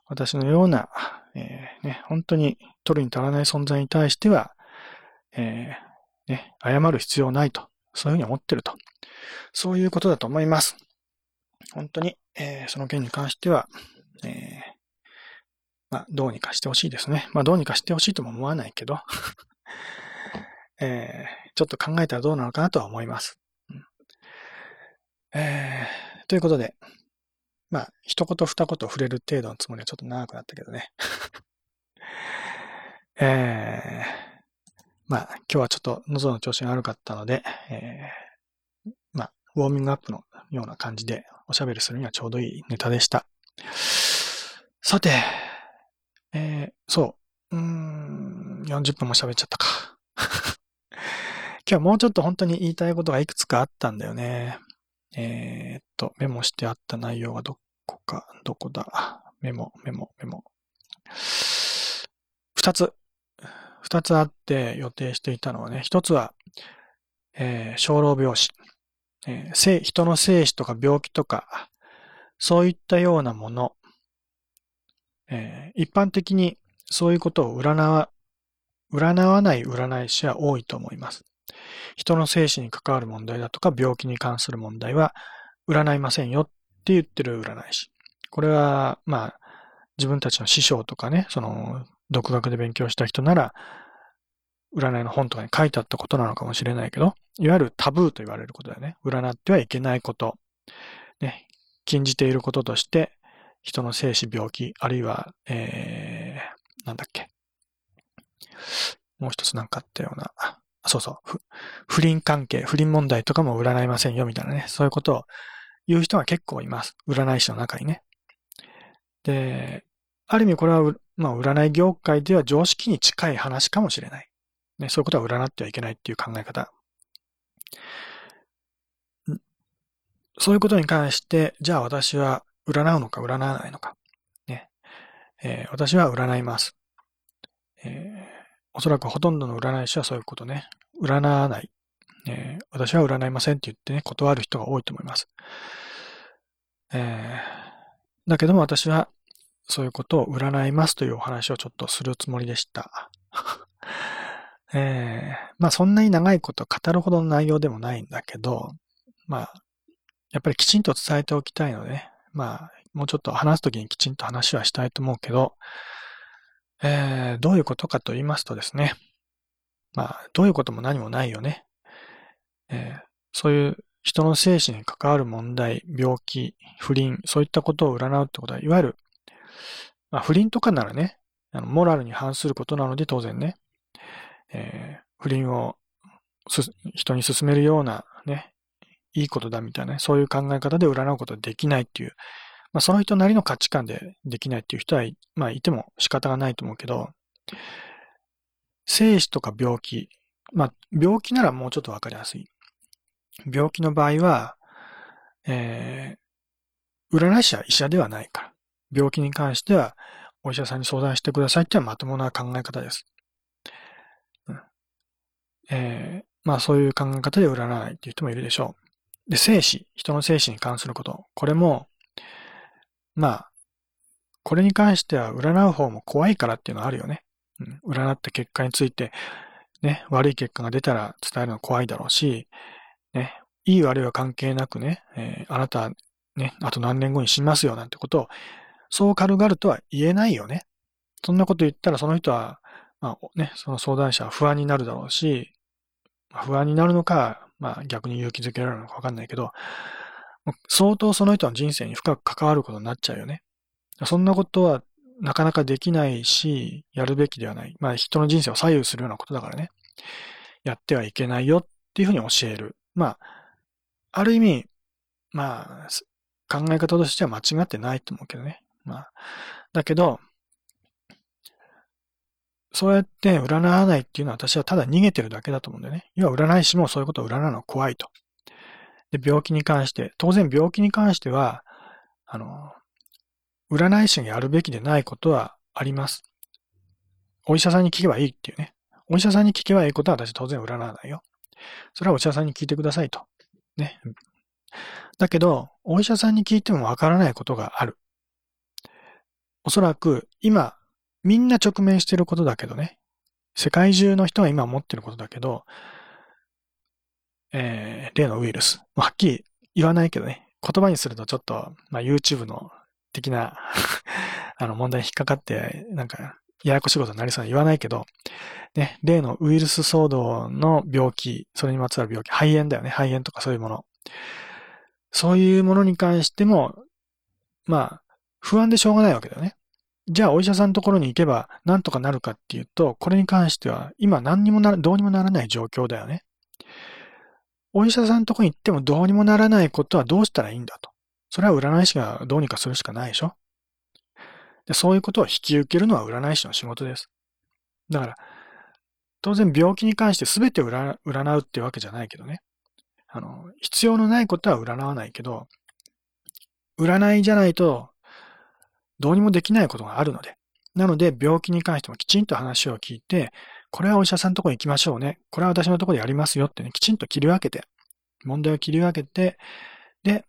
私のような、えー、ね、本当に取るに足らない存在に対しては、えー、ね、謝る必要ないと、そういうふうに思ってると。そういうことだと思います。本当に、えー、その件に関しては、えー、まあ、どうにかしてほしいですね。まあ、どうにかしてほしいとも思わないけど、[laughs] えー、ちょっと考えたらどうなのかなとは思います。うん、えー、ということで、まあ、一言二言触れる程度のつもりはちょっと長くなったけどね。[laughs] えー、まあ、今日はちょっと喉の調子が悪かったので、えー、まあ、ウォーミングアップのような感じでおしゃべりするにはちょうどいいネタでした。さて、えー、そう、うーん、40分も喋っちゃったか。[laughs] 今日はもうちょっと本当に言いたいことがいくつかあったんだよね。えー、っと、メモしてあった内容がどこか、どこだ？メモ、メモ、メモ。二つ、二つあって予定していたのはね、一つは、えー、小老病死。えー、人の生死とか病気とか、そういったようなもの、えー、一般的にそういうことを占わ、占わない占い師は多いと思います。人の生死に関わる問題だとか病気に関する問題は占いませんよって言ってる占い師。これは、まあ、自分たちの師匠とかね、その、独学で勉強した人なら、占いの本とかに書いてあったことなのかもしれないけど、いわゆるタブーと言われることだよね。占ってはいけないこと。ね、禁じていることとして、人の生死、病気、あるいは、えー、なんだっけ。もう一つなんかあったような。あそうそう。不倫関係、不倫問題とかも占いませんよ、みたいなね。そういうことを言う人が結構います。占い師の中にね。で、ある意味これは、まあ、占い業界では常識に近い話かもしれない。ね、そういうことは占ってはいけないっていう考え方。そういうことに関して、じゃあ私は占うのか占わないのか。ね。えー、私は占います。えー、おそらくほとんどの占い師はそういうことね。占わない。えー、私は占いませんって言ってね、断る人が多いと思います。えー、だけども私はそういうことを占いますというお話をちょっとするつもりでした。[laughs] えー、まあそんなに長いこと語るほどの内容でもないんだけど、まあ、やっぱりきちんと伝えておきたいので、まあ、もうちょっと話すときにきちんと話はしたいと思うけど、えー、どういうことかと言いますとですね、まあ、どういうことも何もないよね。えー、そういう人の精神に関わる問題、病気、不倫、そういったことを占うってことは、いわゆる、まあ、不倫とかならね、あのモラルに反することなので当然ね、えー、不倫を人に勧めるようなね、いいことだみたいな、ね、そういう考え方で占うことはできないっていう、まあ、その人なりの価値観でできないっていう人は、まあ、いても仕方がないと思うけど、生死とか病気、まあ、病気ならもうちょっとわかりやすい。病気の場合は、えー、占い師は医者ではないから、病気に関してはお医者さんに相談してくださいっていうのはまともな考え方です。うんえー、まあそういう考え方で占わないっていう人もいるでしょう。で、生死、人の生死に関すること。これも、まあ、これに関しては占う方も怖いからっていうのはあるよね。うん、占った結果について、ね、悪い結果が出たら伝えるの怖いだろうし、ね、いい悪いは関係なくね、えー、あなた、ね、あと何年後に死にますよなんてことを、そう軽々とは言えないよね。そんなこと言ったらその人は、まあね、その相談者は不安になるだろうし、不安になるのか、まあ逆に勇気づけられるのかわかんないけど、相当その人の人生に深く関わることになっちゃうよね。そんなことはなかなかできないし、やるべきではない。まあ人の人生を左右するようなことだからね。やってはいけないよっていうふうに教える。まあ、ある意味、まあ、考え方としては間違ってないと思うけどね。まあ、だけど、そうやって占わないっていうのは私はただ逃げてるだけだと思うんだよね。要は占い師もそういうことを占うのは怖いと。で、病気に関して、当然病気に関しては、あの、占い師がやるべきでないことはあります。お医者さんに聞けばいいっていうね。お医者さんに聞けばいいことは私当然占わないよ。それはお医者さんに聞いてくださいと。ね。だけど、お医者さんに聞いてもわからないことがある。おそらく今、みんな直面してることだけどね。世界中の人が今持ってることだけど、えー、例のウイルス。はっきり言わないけどね。言葉にするとちょっと、まあ、YouTube の的な [laughs] あの問題に引っかかって、なんか、ややこしいことになりそうに言わないけど、ね、例のウイルス騒動の病気、それにまつわる病気、肺炎だよね。肺炎とかそういうもの。そういうものに関しても、まあ、不安でしょうがないわけだよね。じゃあ、お医者さんのところに行けば、なんとかなるかっていうと、これに関しては、今何にもな、どうにもならない状況だよね。お医者さんのところに行ってもどうにもならないことはどうしたらいいんだと。それは占い師がどうにかするしかないでしょでそういうことを引き受けるのは占い師の仕事です。だから、当然病気に関して全て占うっていうわけじゃないけどね。あの、必要のないことは占わないけど、占いじゃないとどうにもできないことがあるので。なので、病気に関してもきちんと話を聞いて、これはお医者さんのところに行きましょうね。これは私のところでやりますよってね、きちんと切り分けて、問題を切り分けて、で、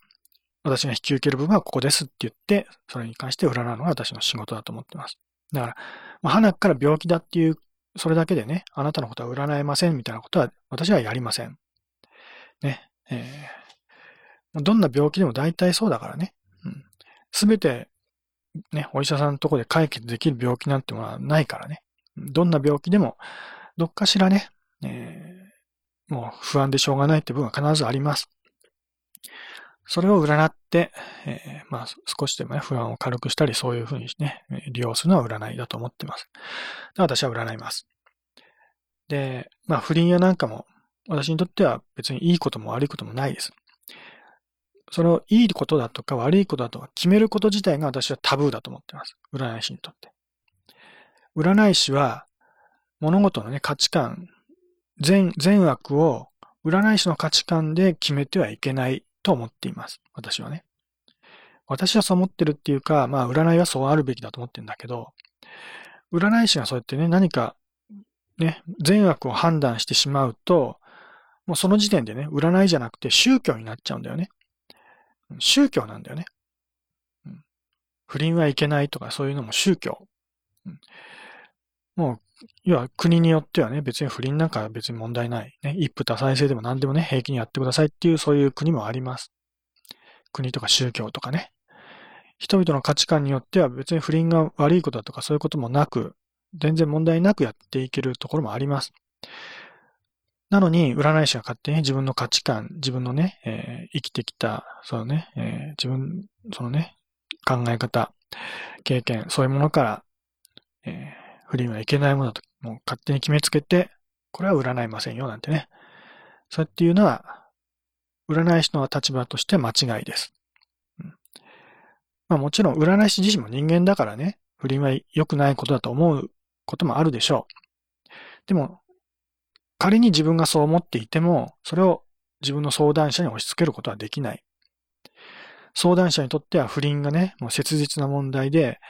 私が引き受ける部分はここですって言って、それに関して占うのが私の仕事だと思ってます。だから、まあ、花から病気だっていう、それだけでね、あなたのことは占えませんみたいなことは私はやりません。ね。えー、どんな病気でも大体そうだからね。す、べ、て、ね、お医者さんのとこで解決できる病気なんてものはないからね。どんな病気でも、どっかしらね、えー、もう不安でしょうがないって部分は必ずあります。それを占って、えー、まあ少しでもね、不安を軽くしたり、そういうふうにね、利用するのは占いだと思ってます。で私は占います。で、まあ不倫やなんかも、私にとっては別にいいことも悪いこともないです。それをいいことだとか悪いことだとか決めること自体が私はタブーだと思ってます。占い師にとって。占い師は物事のね、価値観、善、善悪を占い師の価値観で決めてはいけないと思っています。私はね。私はそう思ってるっていうか、まあ、占いはそうあるべきだと思ってるんだけど、占い師がそうやってね、何か、ね、善悪を判断してしまうと、もうその時点でね、占いじゃなくて宗教になっちゃうんだよね。宗教なんだよね。不倫はいけないとかそういうのも宗教。もう、要は国によってはね、別に不倫なんか別に問題ない。ね、一夫多妻制でも何でもね、平気にやってくださいっていうそういう国もあります。国とか宗教とかね。人々の価値観によっては別に不倫が悪いことだとかそういうこともなく、全然問題なくやっていけるところもあります。なのに、占い師が勝手に自分の価値観、自分のね、えー、生きてきた、そのね、えー、自分、そのね、考え方、経験、そういうものから、えー、不倫はいけないものだと、もう勝手に決めつけて、これは占いませんよ、なんてね。そうやっていうのは、占い師の立場として間違いです。うん、まあもちろん、占い師自身も人間だからね、不倫は良くないことだと思うこともあるでしょう。でも、仮に自分がそう思っていても、それを自分の相談者に押し付けることはできない。相談者にとっては不倫がね、もう切実な問題で、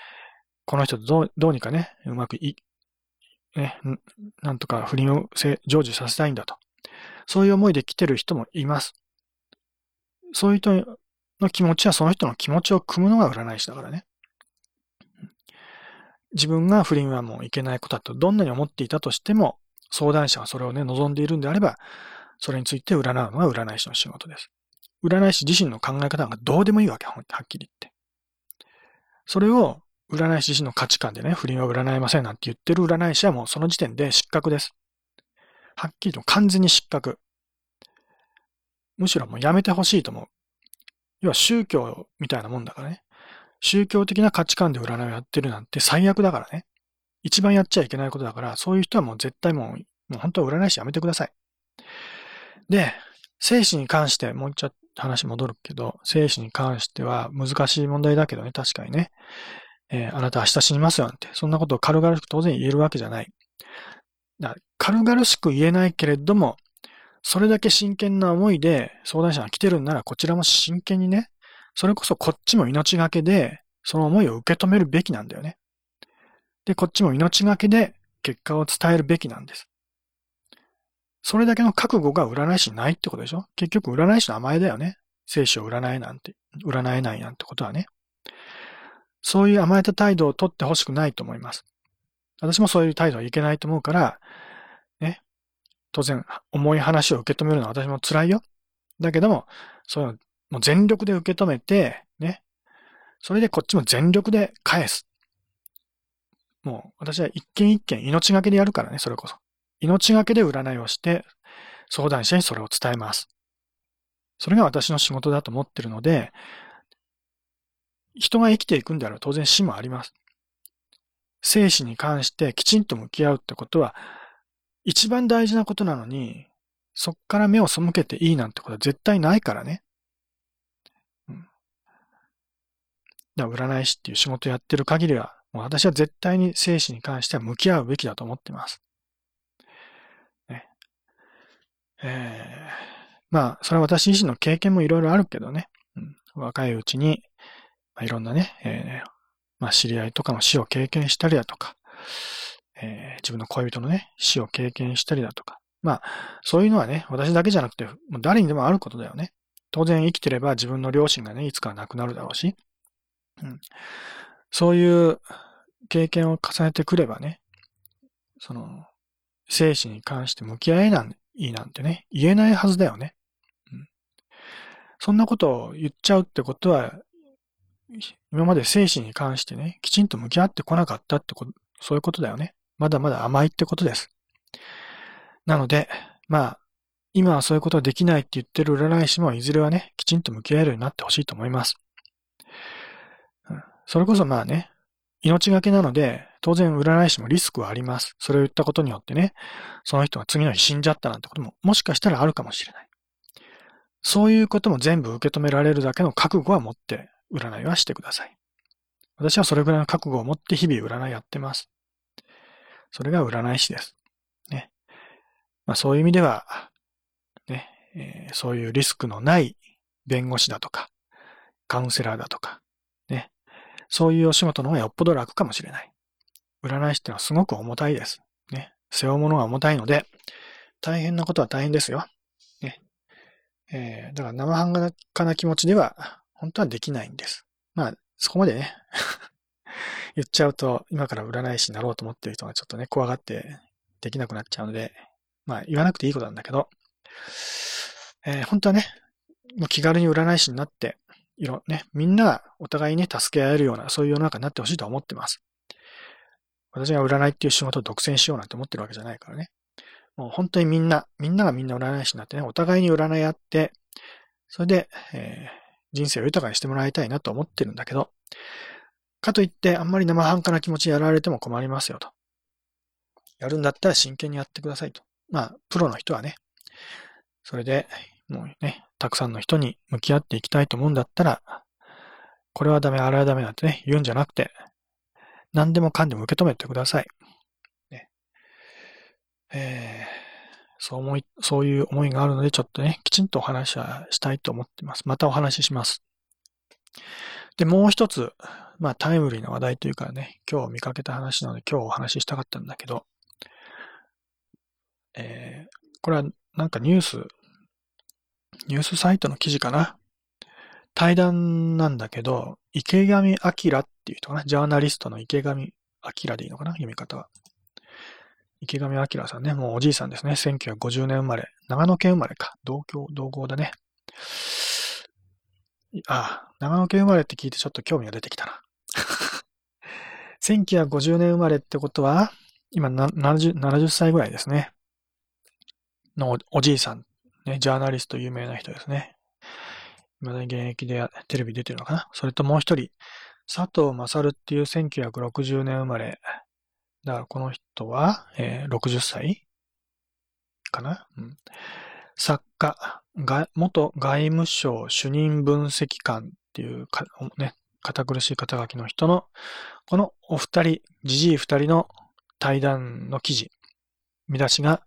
この人とどうどうにかね、うまくい、ね、なんとか不倫を成就させたいんだと。そういう思いで来てる人もいます。そういう人の気持ちはその人の気持ちを組むのが占い師だからね。自分が不倫はもういけないことだとどんなに思っていたとしても、相談者がそれをね、望んでいるんであれば、それについて占うのが占い師の仕事です。占い師自身の考え方がどうでもいいわけ、はっきり言って。それを占い師自身の価値観でね、不倫は占えませんなんて言ってる占い師はもうその時点で失格です。はっきりと完全に失格。むしろもうやめてほしいと思う。要は宗教みたいなもんだからね。宗教的な価値観で占いをやってるなんて最悪だからね。一番やっちゃいけないことだから、そういう人はもう絶対もう、もう本当は占い師やめてください。で、生死に関して、もう一度話戻るけど、生死に関しては難しい問題だけどね、確かにね。えー、あなた明日死にますよなんて、そんなことを軽々しく当然言えるわけじゃない。だ軽々しく言えないけれども、それだけ真剣な思いで相談者が来てるんなら、こちらも真剣にね、それこそこっちも命がけで、その思いを受け止めるべきなんだよね。で、こっちも命がけで結果を伝えるべきなんです。それだけの覚悟が占い師ないってことでしょ？結局占い師の甘えだよね。生死を占えなんて、占えないなんてことはね。そういう甘えた態度を取ってほしくないと思います。私もそういう態度はいけないと思うから、ね。当然、重い話を受け止めるのは私も辛いよ。だけども、そういうの、もう全力で受け止めて、ね。それでこっちも全力で返す。もう私は一件一件命がけでやるからね、それこそ。命がけで占いをして、相談者にそれを伝えます。それが私の仕事だと思ってるので、人が生きていくんであれば当然死もあります。生死に関してきちんと向き合うってことは、一番大事なことなのに、そっから目を背けていいなんてことは絶対ないからね。うん。だから占い師っていう仕事やってる限りは、もう私は絶対に生死に関しては向き合うべきだと思っています。ね。えー、まあ、それは私自身の経験もいろいろあるけどね。うん、若いうちに、まあ、いろんなね、えー、まあ、知り合いとかの死を経験したりだとか、えー、自分の恋人のね、死を経験したりだとか。まあ、そういうのはね、私だけじゃなくて、もう誰にでもあることだよね。当然生きてれば自分の両親がね、いつか亡くなるだろうし。うん。そういう経験を重ねてくればね、その、生死に関して向き合えないなんてね、言えないはずだよね。うん、そんなことを言っちゃうってことは、今まで生死に関してね、きちんと向き合ってこなかったってこと、そういうことだよね。まだまだ甘いってことです。なので、まあ、今はそういうことはできないって言ってる占い師もいずれはね、きちんと向き合えるようになってほしいと思います。それこそまあね、命がけなので、当然占い師もリスクはあります。それを言ったことによってね、その人が次の日死んじゃったなんてことももしかしたらあるかもしれない。そういうことも全部受け止められるだけの覚悟は持って占いはしてください。私はそれぐらいの覚悟を持って日々占いやってます。それが占い師です。ね。まあそういう意味では、ね、えー、そういうリスクのない弁護士だとか、カウンセラーだとか、そういうお仕事の方がよっぽど楽かもしれない。占い師ってのはすごく重たいです。ね。背負うものが重たいので、大変なことは大変ですよ。ね。えー、だから生半可な気持ちでは、本当はできないんです。まあ、そこまでね [laughs] 言っちゃうと、今から占い師になろうと思ってる人がちょっとね、怖がってできなくなっちゃうので、まあ、言わなくていいことなんだけど、えー、本当はね、もう気軽に占い師になって、いろ、ね、みんながお互いに助け合えるような、そういう世の中になってほしいと思ってます。私が占いっていう仕事を独占しようなんて思ってるわけじゃないからね。もう本当にみんな、みんながみんな占い師になってね、お互いに占い合って、それで、えー、人生を豊かにしてもらいたいなと思ってるんだけど、かといってあんまり生半可な気持ちでやられても困りますよと。やるんだったら真剣にやってくださいと。まあ、プロの人はね、それで、もうね、たくさんの人に向き合っていきたいと思うんだったら、これはダメ、あれはダメなんてね、言うんじゃなくて、何でもかんでも受け止めてください。ねえー、そう思い、そういう思いがあるので、ちょっとね、きちんとお話はしたいと思っています。またお話しします。で、もう一つ、まあタイムリーな話題というかね、今日見かけた話なので今日お話ししたかったんだけど、えー、これはなんかニュース、ニュースサイトの記事かな。対談なんだけど、池上彰っていう人かな。ジャーナリストの池上彰でいいのかな読み方は。池上彰さんね、もうおじいさんですね。1950年生まれ。長野県生まれか。同郷、同郷だね。ああ、長野県生まれって聞いてちょっと興味が出てきたな。[laughs] 1950年生まれってことは、今 70, 70歳ぐらいですね。のおじいさん、ね、ジャーナリスト有名な人ですね。未だに現役でテレビ出てるのかな？それともう一人、佐藤勝っていう1960年生まれ。だからこの人は、えー、60歳かな、うん、作家、元外務省主任分析官っていうか、ね、堅苦しい肩書きの人の、このお二人、じじい二人の対談の記事、見出しが、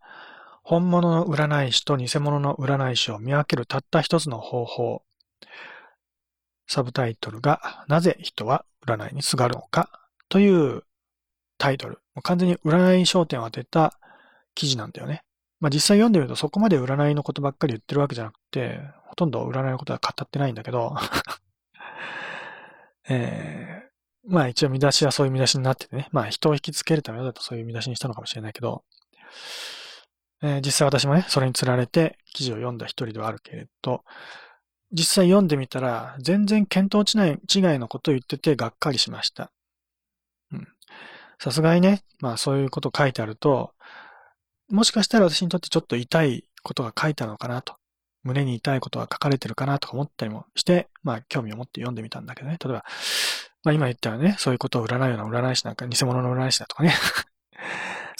本物の占い師と偽物の占い師を見分けるたった一つの方法サブタイトルが、なぜ人は占いにすがるのかというタイトル。完全に占いに焦点を当てた記事なんだよね。まあ実際読んでみるとそこまで占いのことばっかり言ってるわけじゃなくて、ほとんど占いのことは語ってないんだけど、[laughs] えー、まあ一応見出しはそういう見出しになっててね。まあ人を引きつけるためだとそういう見出しにしたのかもしれないけど、えー、実際私もね、それにつられて記事を読んだ一人ではあるけれど、実際読んでみたら、全然見当違いのことを言っててがっかりしました。うん。さすがにね、まあそういうこと書いてあると、もしかしたら私にとってちょっと痛いことが書いてあるのかなと。胸に痛いことが書かれてるかなとか思ったりもして、まあ興味を持って読んでみたんだけどね。例えば、まあ今言ったよね、そういうことを占うような占い師なんか偽物の占い師だとかね。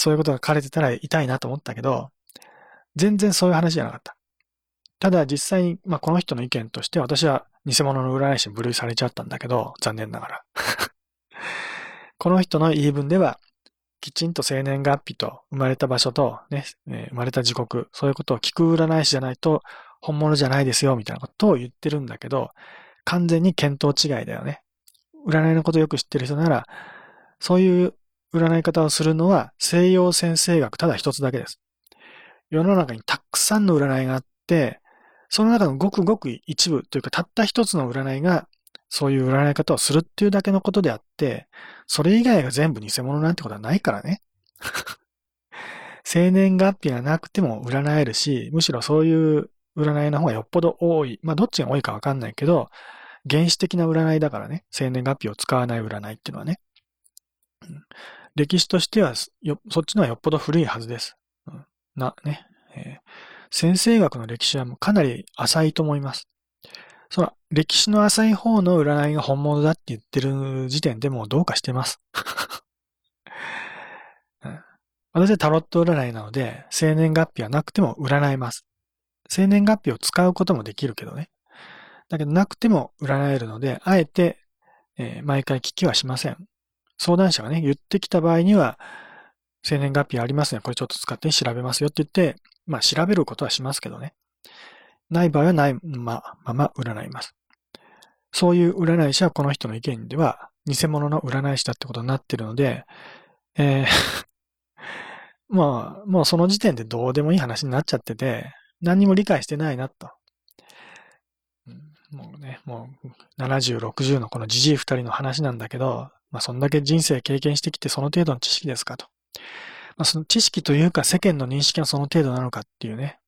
そういうことが書かれてたら痛いなと思ったけど、全然そういう話じゃなかった。ただ実際に、まあ、この人の意見として私は偽物の占い師に分類されちゃったんだけど、残念ながら。[laughs] この人の言い分では、きちんと生年月日と生まれた場所とね、え生まれた時刻、そういうことを聞く占い師じゃないと本物じゃないですよ、みたいなことを言ってるんだけど、完全に見当違いだよね。占いのことよく知ってる人なら、そういう占い方をするのは西洋先生学ただ一つだけです。世の中にたくさんの占いがあって、その中のごくごく一部というかたった一つの占いがそういう占い方をするっていうだけのことであって、それ以外が全部偽物なんてことはないからね。[laughs] 生年月日がなくても占えるし、むしろそういう占いの方がよっぽど多い。まあどっちが多いかわかんないけど、原始的な占いだからね。生年月日を使わない占いっていうのはね。歴史としてはよそっちのはよっぽど古いはずです。うんな、ね。えー先生学の歴史はもうかなり浅いと思います。その歴史の浅い方の占いが本物だって言ってる時点でもうどうかしてます。[laughs] うん私はタロット占いなので、生年月日はなくても占えます。生年月日を使うこともできるけどね。だけどなくても占えるので、あえて、えー、毎回聞きはしません。相談者がね、言ってきた場合には、生年月日ありますね。これちょっと使って調べますよって言って、まあ調べることはしますけどね。ない場合はないままま占います。そういう占い師はこの人の意見では偽物の占い師だってことになってるので、えー [laughs] まあ、もうその時点でどうでもいい話になっちゃってて、何にも理解してないなと。もうね、もう70、60のこのじじい二人の話なんだけど、まあそんだけ人生経験してきてその程度の知識ですかと。まあその知識というか世間の認識はその程度なのかっていうね。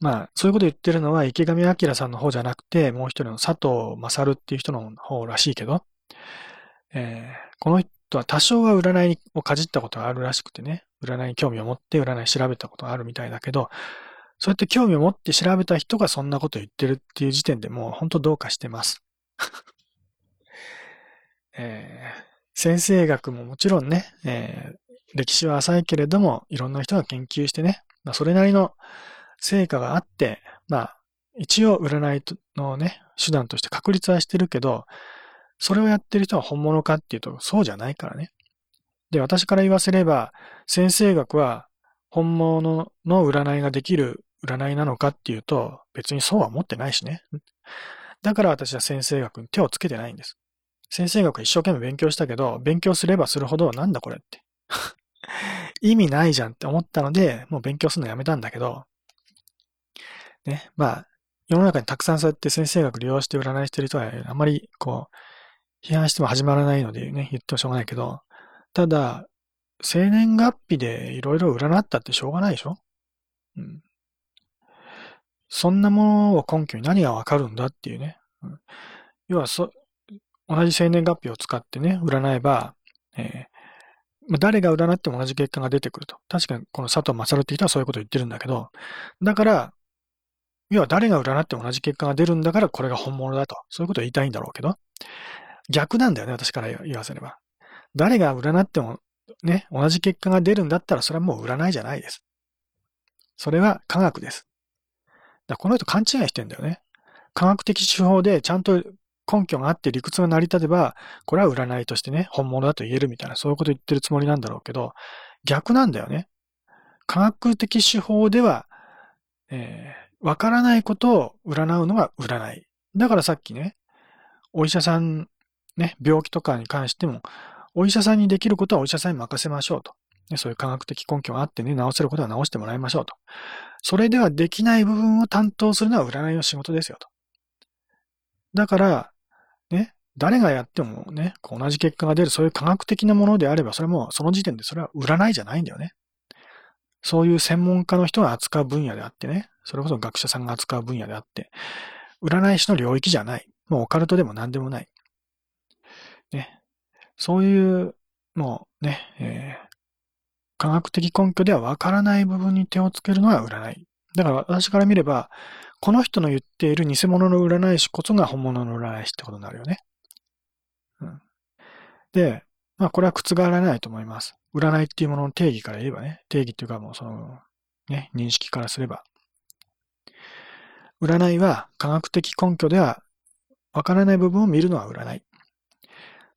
まあそういうこと言ってるのは池上彰さんの方じゃなくて、もう一人の佐藤勝っていう人の方らしいけど、えー、この人は多少は占いをかじったことがあるらしくてね、占いに興味を持って占い調べたことがあるみたいだけど、そうやって興味を持って調べた人がそんなこと言ってるっていう時点でもう本当どうかしてます。えー、先生学ももちろんね、えー、歴史は浅いけれども、いろんな人が研究してね、まあ、それなりの成果があって、まあ、一応占いのね、手段として確立はしてるけど、それをやってる人は本物かっていうと、そうじゃないからね。で、私から言わせれば、先生学は本物の占いができる占いなのかっていうと、別にそうは思ってないしね。だから私は先生学に手をつけてないんです。先生学一生懸命勉強したけど、勉強すればするほどなんだこれって。[laughs] 意味ないじゃんって思ったので、もう勉強するのやめたんだけど、ね、まあ、世の中にたくさんそうやって先生学利用して占いしてる人は、あまりこう、批判しても始まらないのでね、言ってもしょうがないけど、ただ、生年月日でいろいろ占ったってしょうがないでしょ？うん。そんなものを根拠に何がわかるんだっていうね。うん、要はそ、同じ生年月日を使ってね、占えば、えー、誰が占っても同じ結果が出てくると。確かにこの佐藤勝って人はそういうことを言ってるんだけど、だから、要は誰が占っても同じ結果が出るんだからこれが本物だと。そういうことを言いたいんだろうけど、逆なんだよね、私から言わせれば。誰が占ってもね、同じ結果が出るんだったらそれはもう占いじゃないです。それは科学です。だこの人勘違いしてんだよね。科学的手法でちゃんと根拠があって理屈が成り立てば、これは占いとしてね、本物だと言えるみたいな、そういうこと言ってるつもりなんだろうけど、逆なんだよね。科学的手法では、えー、わからないことを占うのが占い。だからさっきね、お医者さん、ね、病気とかに関しても、お医者さんにできることはお医者さんに任せましょうと。そういう科学的根拠があってね、治せることは治してもらいましょうと。それではできない部分を担当するのは占いの仕事ですよと。だから、誰がやってもね、同じ結果が出るそういう科学的なものであれば、それもその時点でそれは占いじゃないんだよね。そういう専門家の人が扱う分野であってね、それこそ学者さんが扱う分野であって、占い師の領域じゃない。もうオカルトでも何でもない。ね。そういう、もうね、えー、科学的根拠ではわからない部分に手をつけるのは占い。だから私から見れば、この人の言っている偽物の占い師こそが本物の占い師ってことになるよね。で、まあこれは覆らないと思います。占いっていうものの定義から言えばね、定義っていうかもうその、ね、認識からすれば。占いは科学的根拠ではわからない部分を見るのは占い。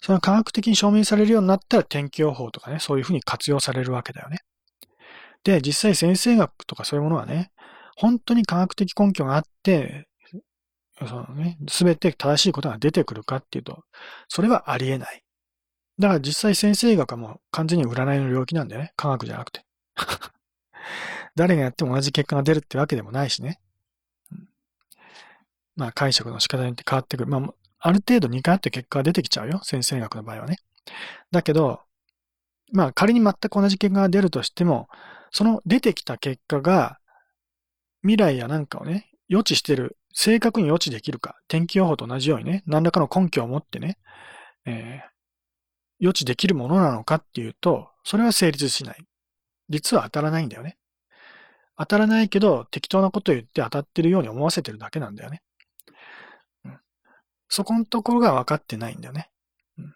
その科学的に証明されるようになったら天気予報とかね、そういうふうに活用されるわけだよね。で、実際先生学とかそういうものはね、本当に科学的根拠があって、そのね、すべて正しいことが出てくるかっていうと、それはありえない。だから実際先生学はもう完全に占いの領域なんだよね。科学じゃなくて。[laughs] 誰がやっても同じ結果が出るってわけでもないしね。まあ解釈の仕方によって変わってくる。まあある程度似通って結果が出てきちゃうよ。先生学の場合はね。だけど、まあ仮に全く同じ結果が出るとしても、その出てきた結果が未来やなんかをね、予知してる、正確に予知できるか、天気予報と同じようにね、何らかの根拠を持ってね、えー、予知できるものなのかっていうと、それは成立しない。実は当たらないんだよね。当たらないけど、適当なこと言って当たってるように思わせてるだけなんだよね。うんそこのところが分かってないんだよね。うん、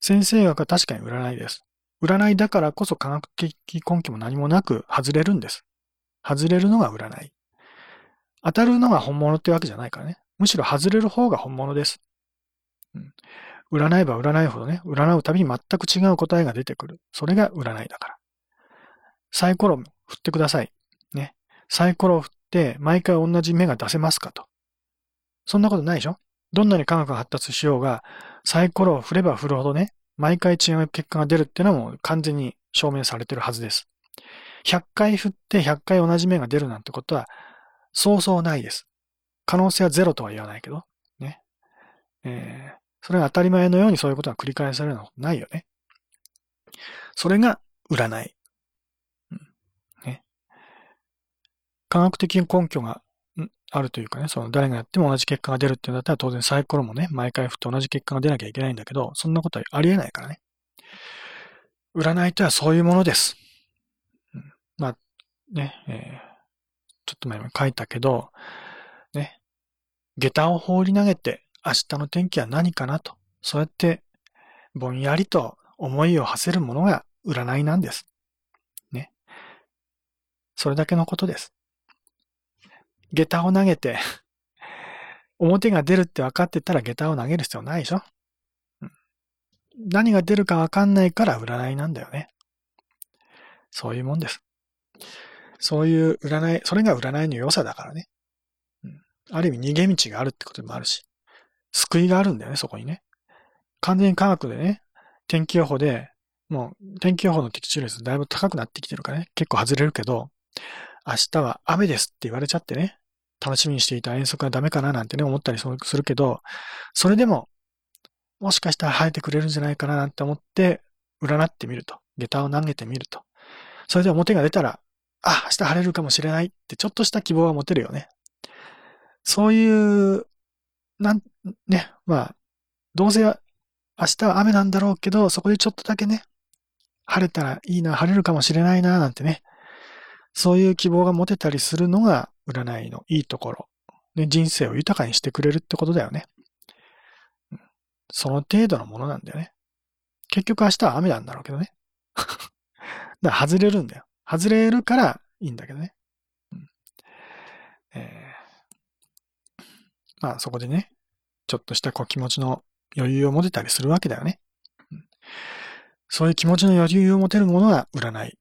先生学は確かに占いです。占いだからこそ科学的根拠も何もなく外れるんです。外れるのが占い。当たるのが本物ってわけじゃないからね。むしろ外れる方が本物です。うん、占えば占いほどね、占うたびに全く違う答えが出てくる。それが占いだから。サイコロ振ってください。ね。サイコロ振って毎回同じ目が出せますかと。そんなことないでしょ？どんなに科学が発達しようが、サイコロを振れば振るほどね、毎回違う結果が出るっていうのも完全に証明されてるはずです。100回振って100回同じ目が出るなんてことは、そうそうないです。可能性はゼロとは言わないけど、ね。えー、それが当たり前のようにそういうことが繰り返されるのはないよね。それが占い。うんね、科学的根拠があるというかね、その誰がやっても同じ結果が出るっていうんだったら当然サイコロもね、毎回振って同じ結果が出なきゃいけないんだけど、そんなことはありえないからね。占いとはそういうものです。うん、まあ、ね、えー、ちょっと前も書いたけど、ね、下駄を放り投げて明日の天気は何かなと、そうやってぼんやりと思いを馳せるものが占いなんです。ね。それだけのことです。下駄を投げて表が出るって分かってたら下駄を投げる必要ないでしょ、何が出るか分かんないから占いなんだよね。そういうもんです。そういう占い、それが占いの良さだからね。ある意味逃げ道があるってこともあるし、救いがあるんだよね、そこにね。完全に科学でね、天気予報で、もう天気予報の的中率だいぶ高くなってきてるからね、結構外れるけど、明日は雨ですって言われちゃってね、楽しみにしていた遠足がダメかななんてね、思ったりするけど、それでも、もしかしたら生えてくれるんじゃないかななんて思って、占ってみると。下駄を投げてみると。それで表が出たら、あ、明日晴れるかもしれないってちょっとした希望は持てるよね。そういう、なん、ね、まあ、どうせ明日は雨なんだろうけど、そこでちょっとだけね、晴れたらいいな、晴れるかもしれないな、なんてね、そういう希望が持てたりするのが占いのいいところ。ね、人生を豊かにしてくれるってことだよね。その程度のものなんだよね。結局明日は雨なんだろうけどね。[laughs] だから外れるんだよ。外れるからいいんだけどね。うんえー、まあそこでね、ちょっとしたこう気持ちの余裕を持てたりするわけだよね。そういう気持ちの余裕を持てるものが占い。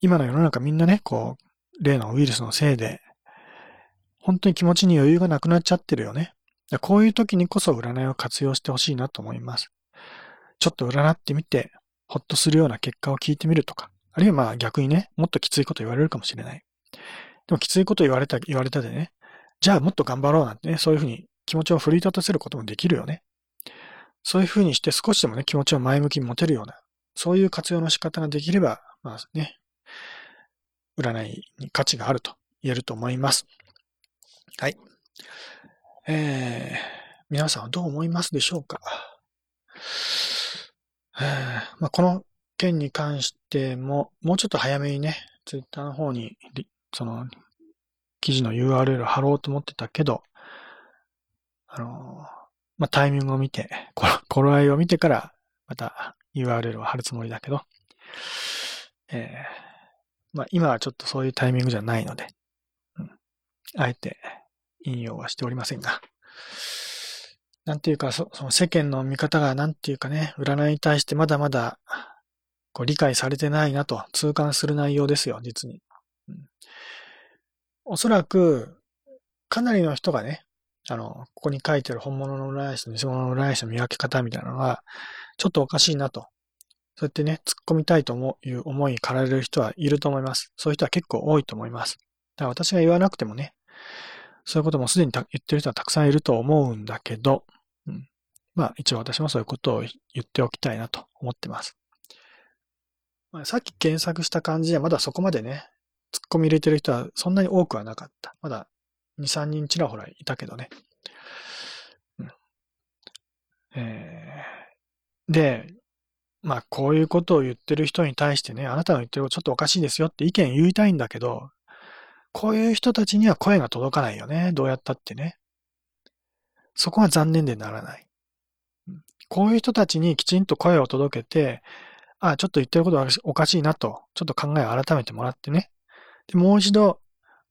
今の世の中みんなね、こう、例のウイルスのせいで、本当に気持ちに余裕がなくなっちゃってるよね。こういう時にこそ占いを活用してほしいなと思います。ちょっと占ってみて、ほっとするような結果を聞いてみるとか、あるいはまあ逆にね、もっときついこと言われるかもしれない。でもきついこと言われた、言われたでね、じゃあもっと頑張ろうなんてね、そういうふうに気持ちを奮い立たせることもできるよね。そういうふうにして少しでもね、気持ちを前向きに持てるような、そういう活用の仕方ができれば、まあね、占いに価値があると言えると思います。はい。えー、皆さんはどう思いますでしょうか、えーまあ、この件に関しても、もうちょっと早めにね、ツイッターの方に、その、記事の URL 貼ろうと思ってたけど、あのまあ、タイミングを見て、頃合いを見てから、また URL を貼るつもりだけど、えーまあ今はちょっとそういうタイミングじゃないので、うん、あえて引用はしておりませんが、なんていうか、その世間の見方がなんていうかね、占いに対してまだまだこう理解されてないなと痛感する内容ですよ、実に。うん、おそらく、かなりの人がね、あの、ここに書いてる本物の占い師と偽物の占い師の見分け方みたいなのが、ちょっとおかしいなとそうやってね、突っ込みたいと思ういう思いに駆られる人はいると思います。そういう人は結構多いと思います。だから私が言わなくてもね、そういうこともすでに言ってる人はたくさんいると思うんだけど、うん、まあ一応私もそういうことを言っておきたいなと思ってます。まあ、さっき検索した感じではまだそこまでね、突っ込み入れてる人はそんなに多くはなかった。まだ2、3人ちらほらいたけどね。うんえー、で、まあ、こういうことを言ってる人に対してね、あなたの言ってることちょっとおかしいですよって意見言いたいんだけど、こういう人たちには声が届かないよね。どうやったってね。そこが残念でならない。こういう人たちにきちんと声を届けて、あ、ちょっと言ってることはおかしいなと、ちょっと考えを改めてもらってね。で、もう一度、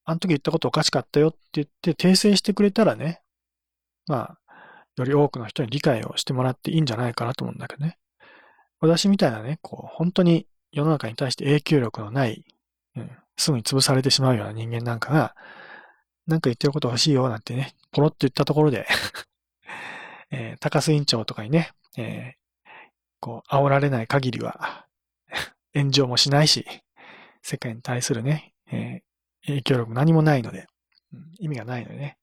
あの時言ったことおかしかったよって言って訂正してくれたらね、まあ、より多くの人に理解をしてもらっていいんじゃないかなと思うんだけどね。私みたいなね、こう、本当に世の中に対して影響力のない、うん、すぐに潰されてしまうような人間なんかが、なんか言ってること欲しいよなんてね、ポロッと言ったところで [laughs] えー、高須委員長とかにね、えー、こう、煽られない限りは、[laughs] 炎上もしないし、世界に対するね、えー、影響力何もないので、うん、意味がないのでね。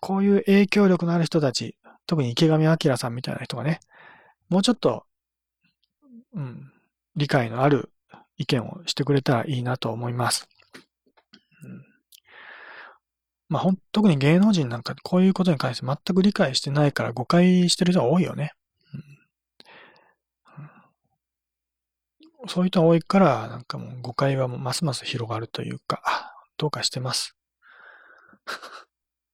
こういう影響力のある人たち、特に池上彰さんみたいな人がね、もうちょっと、うん、理解のある意見をしてくれたらいいなと思います。うん、まあ、ほん、特に芸能人なんかこういうことに関して全く理解してないから誤解してる人が多いよね。うん、そういう人が多いから、なんかもう誤解はますます広がるというか、どうかしてます。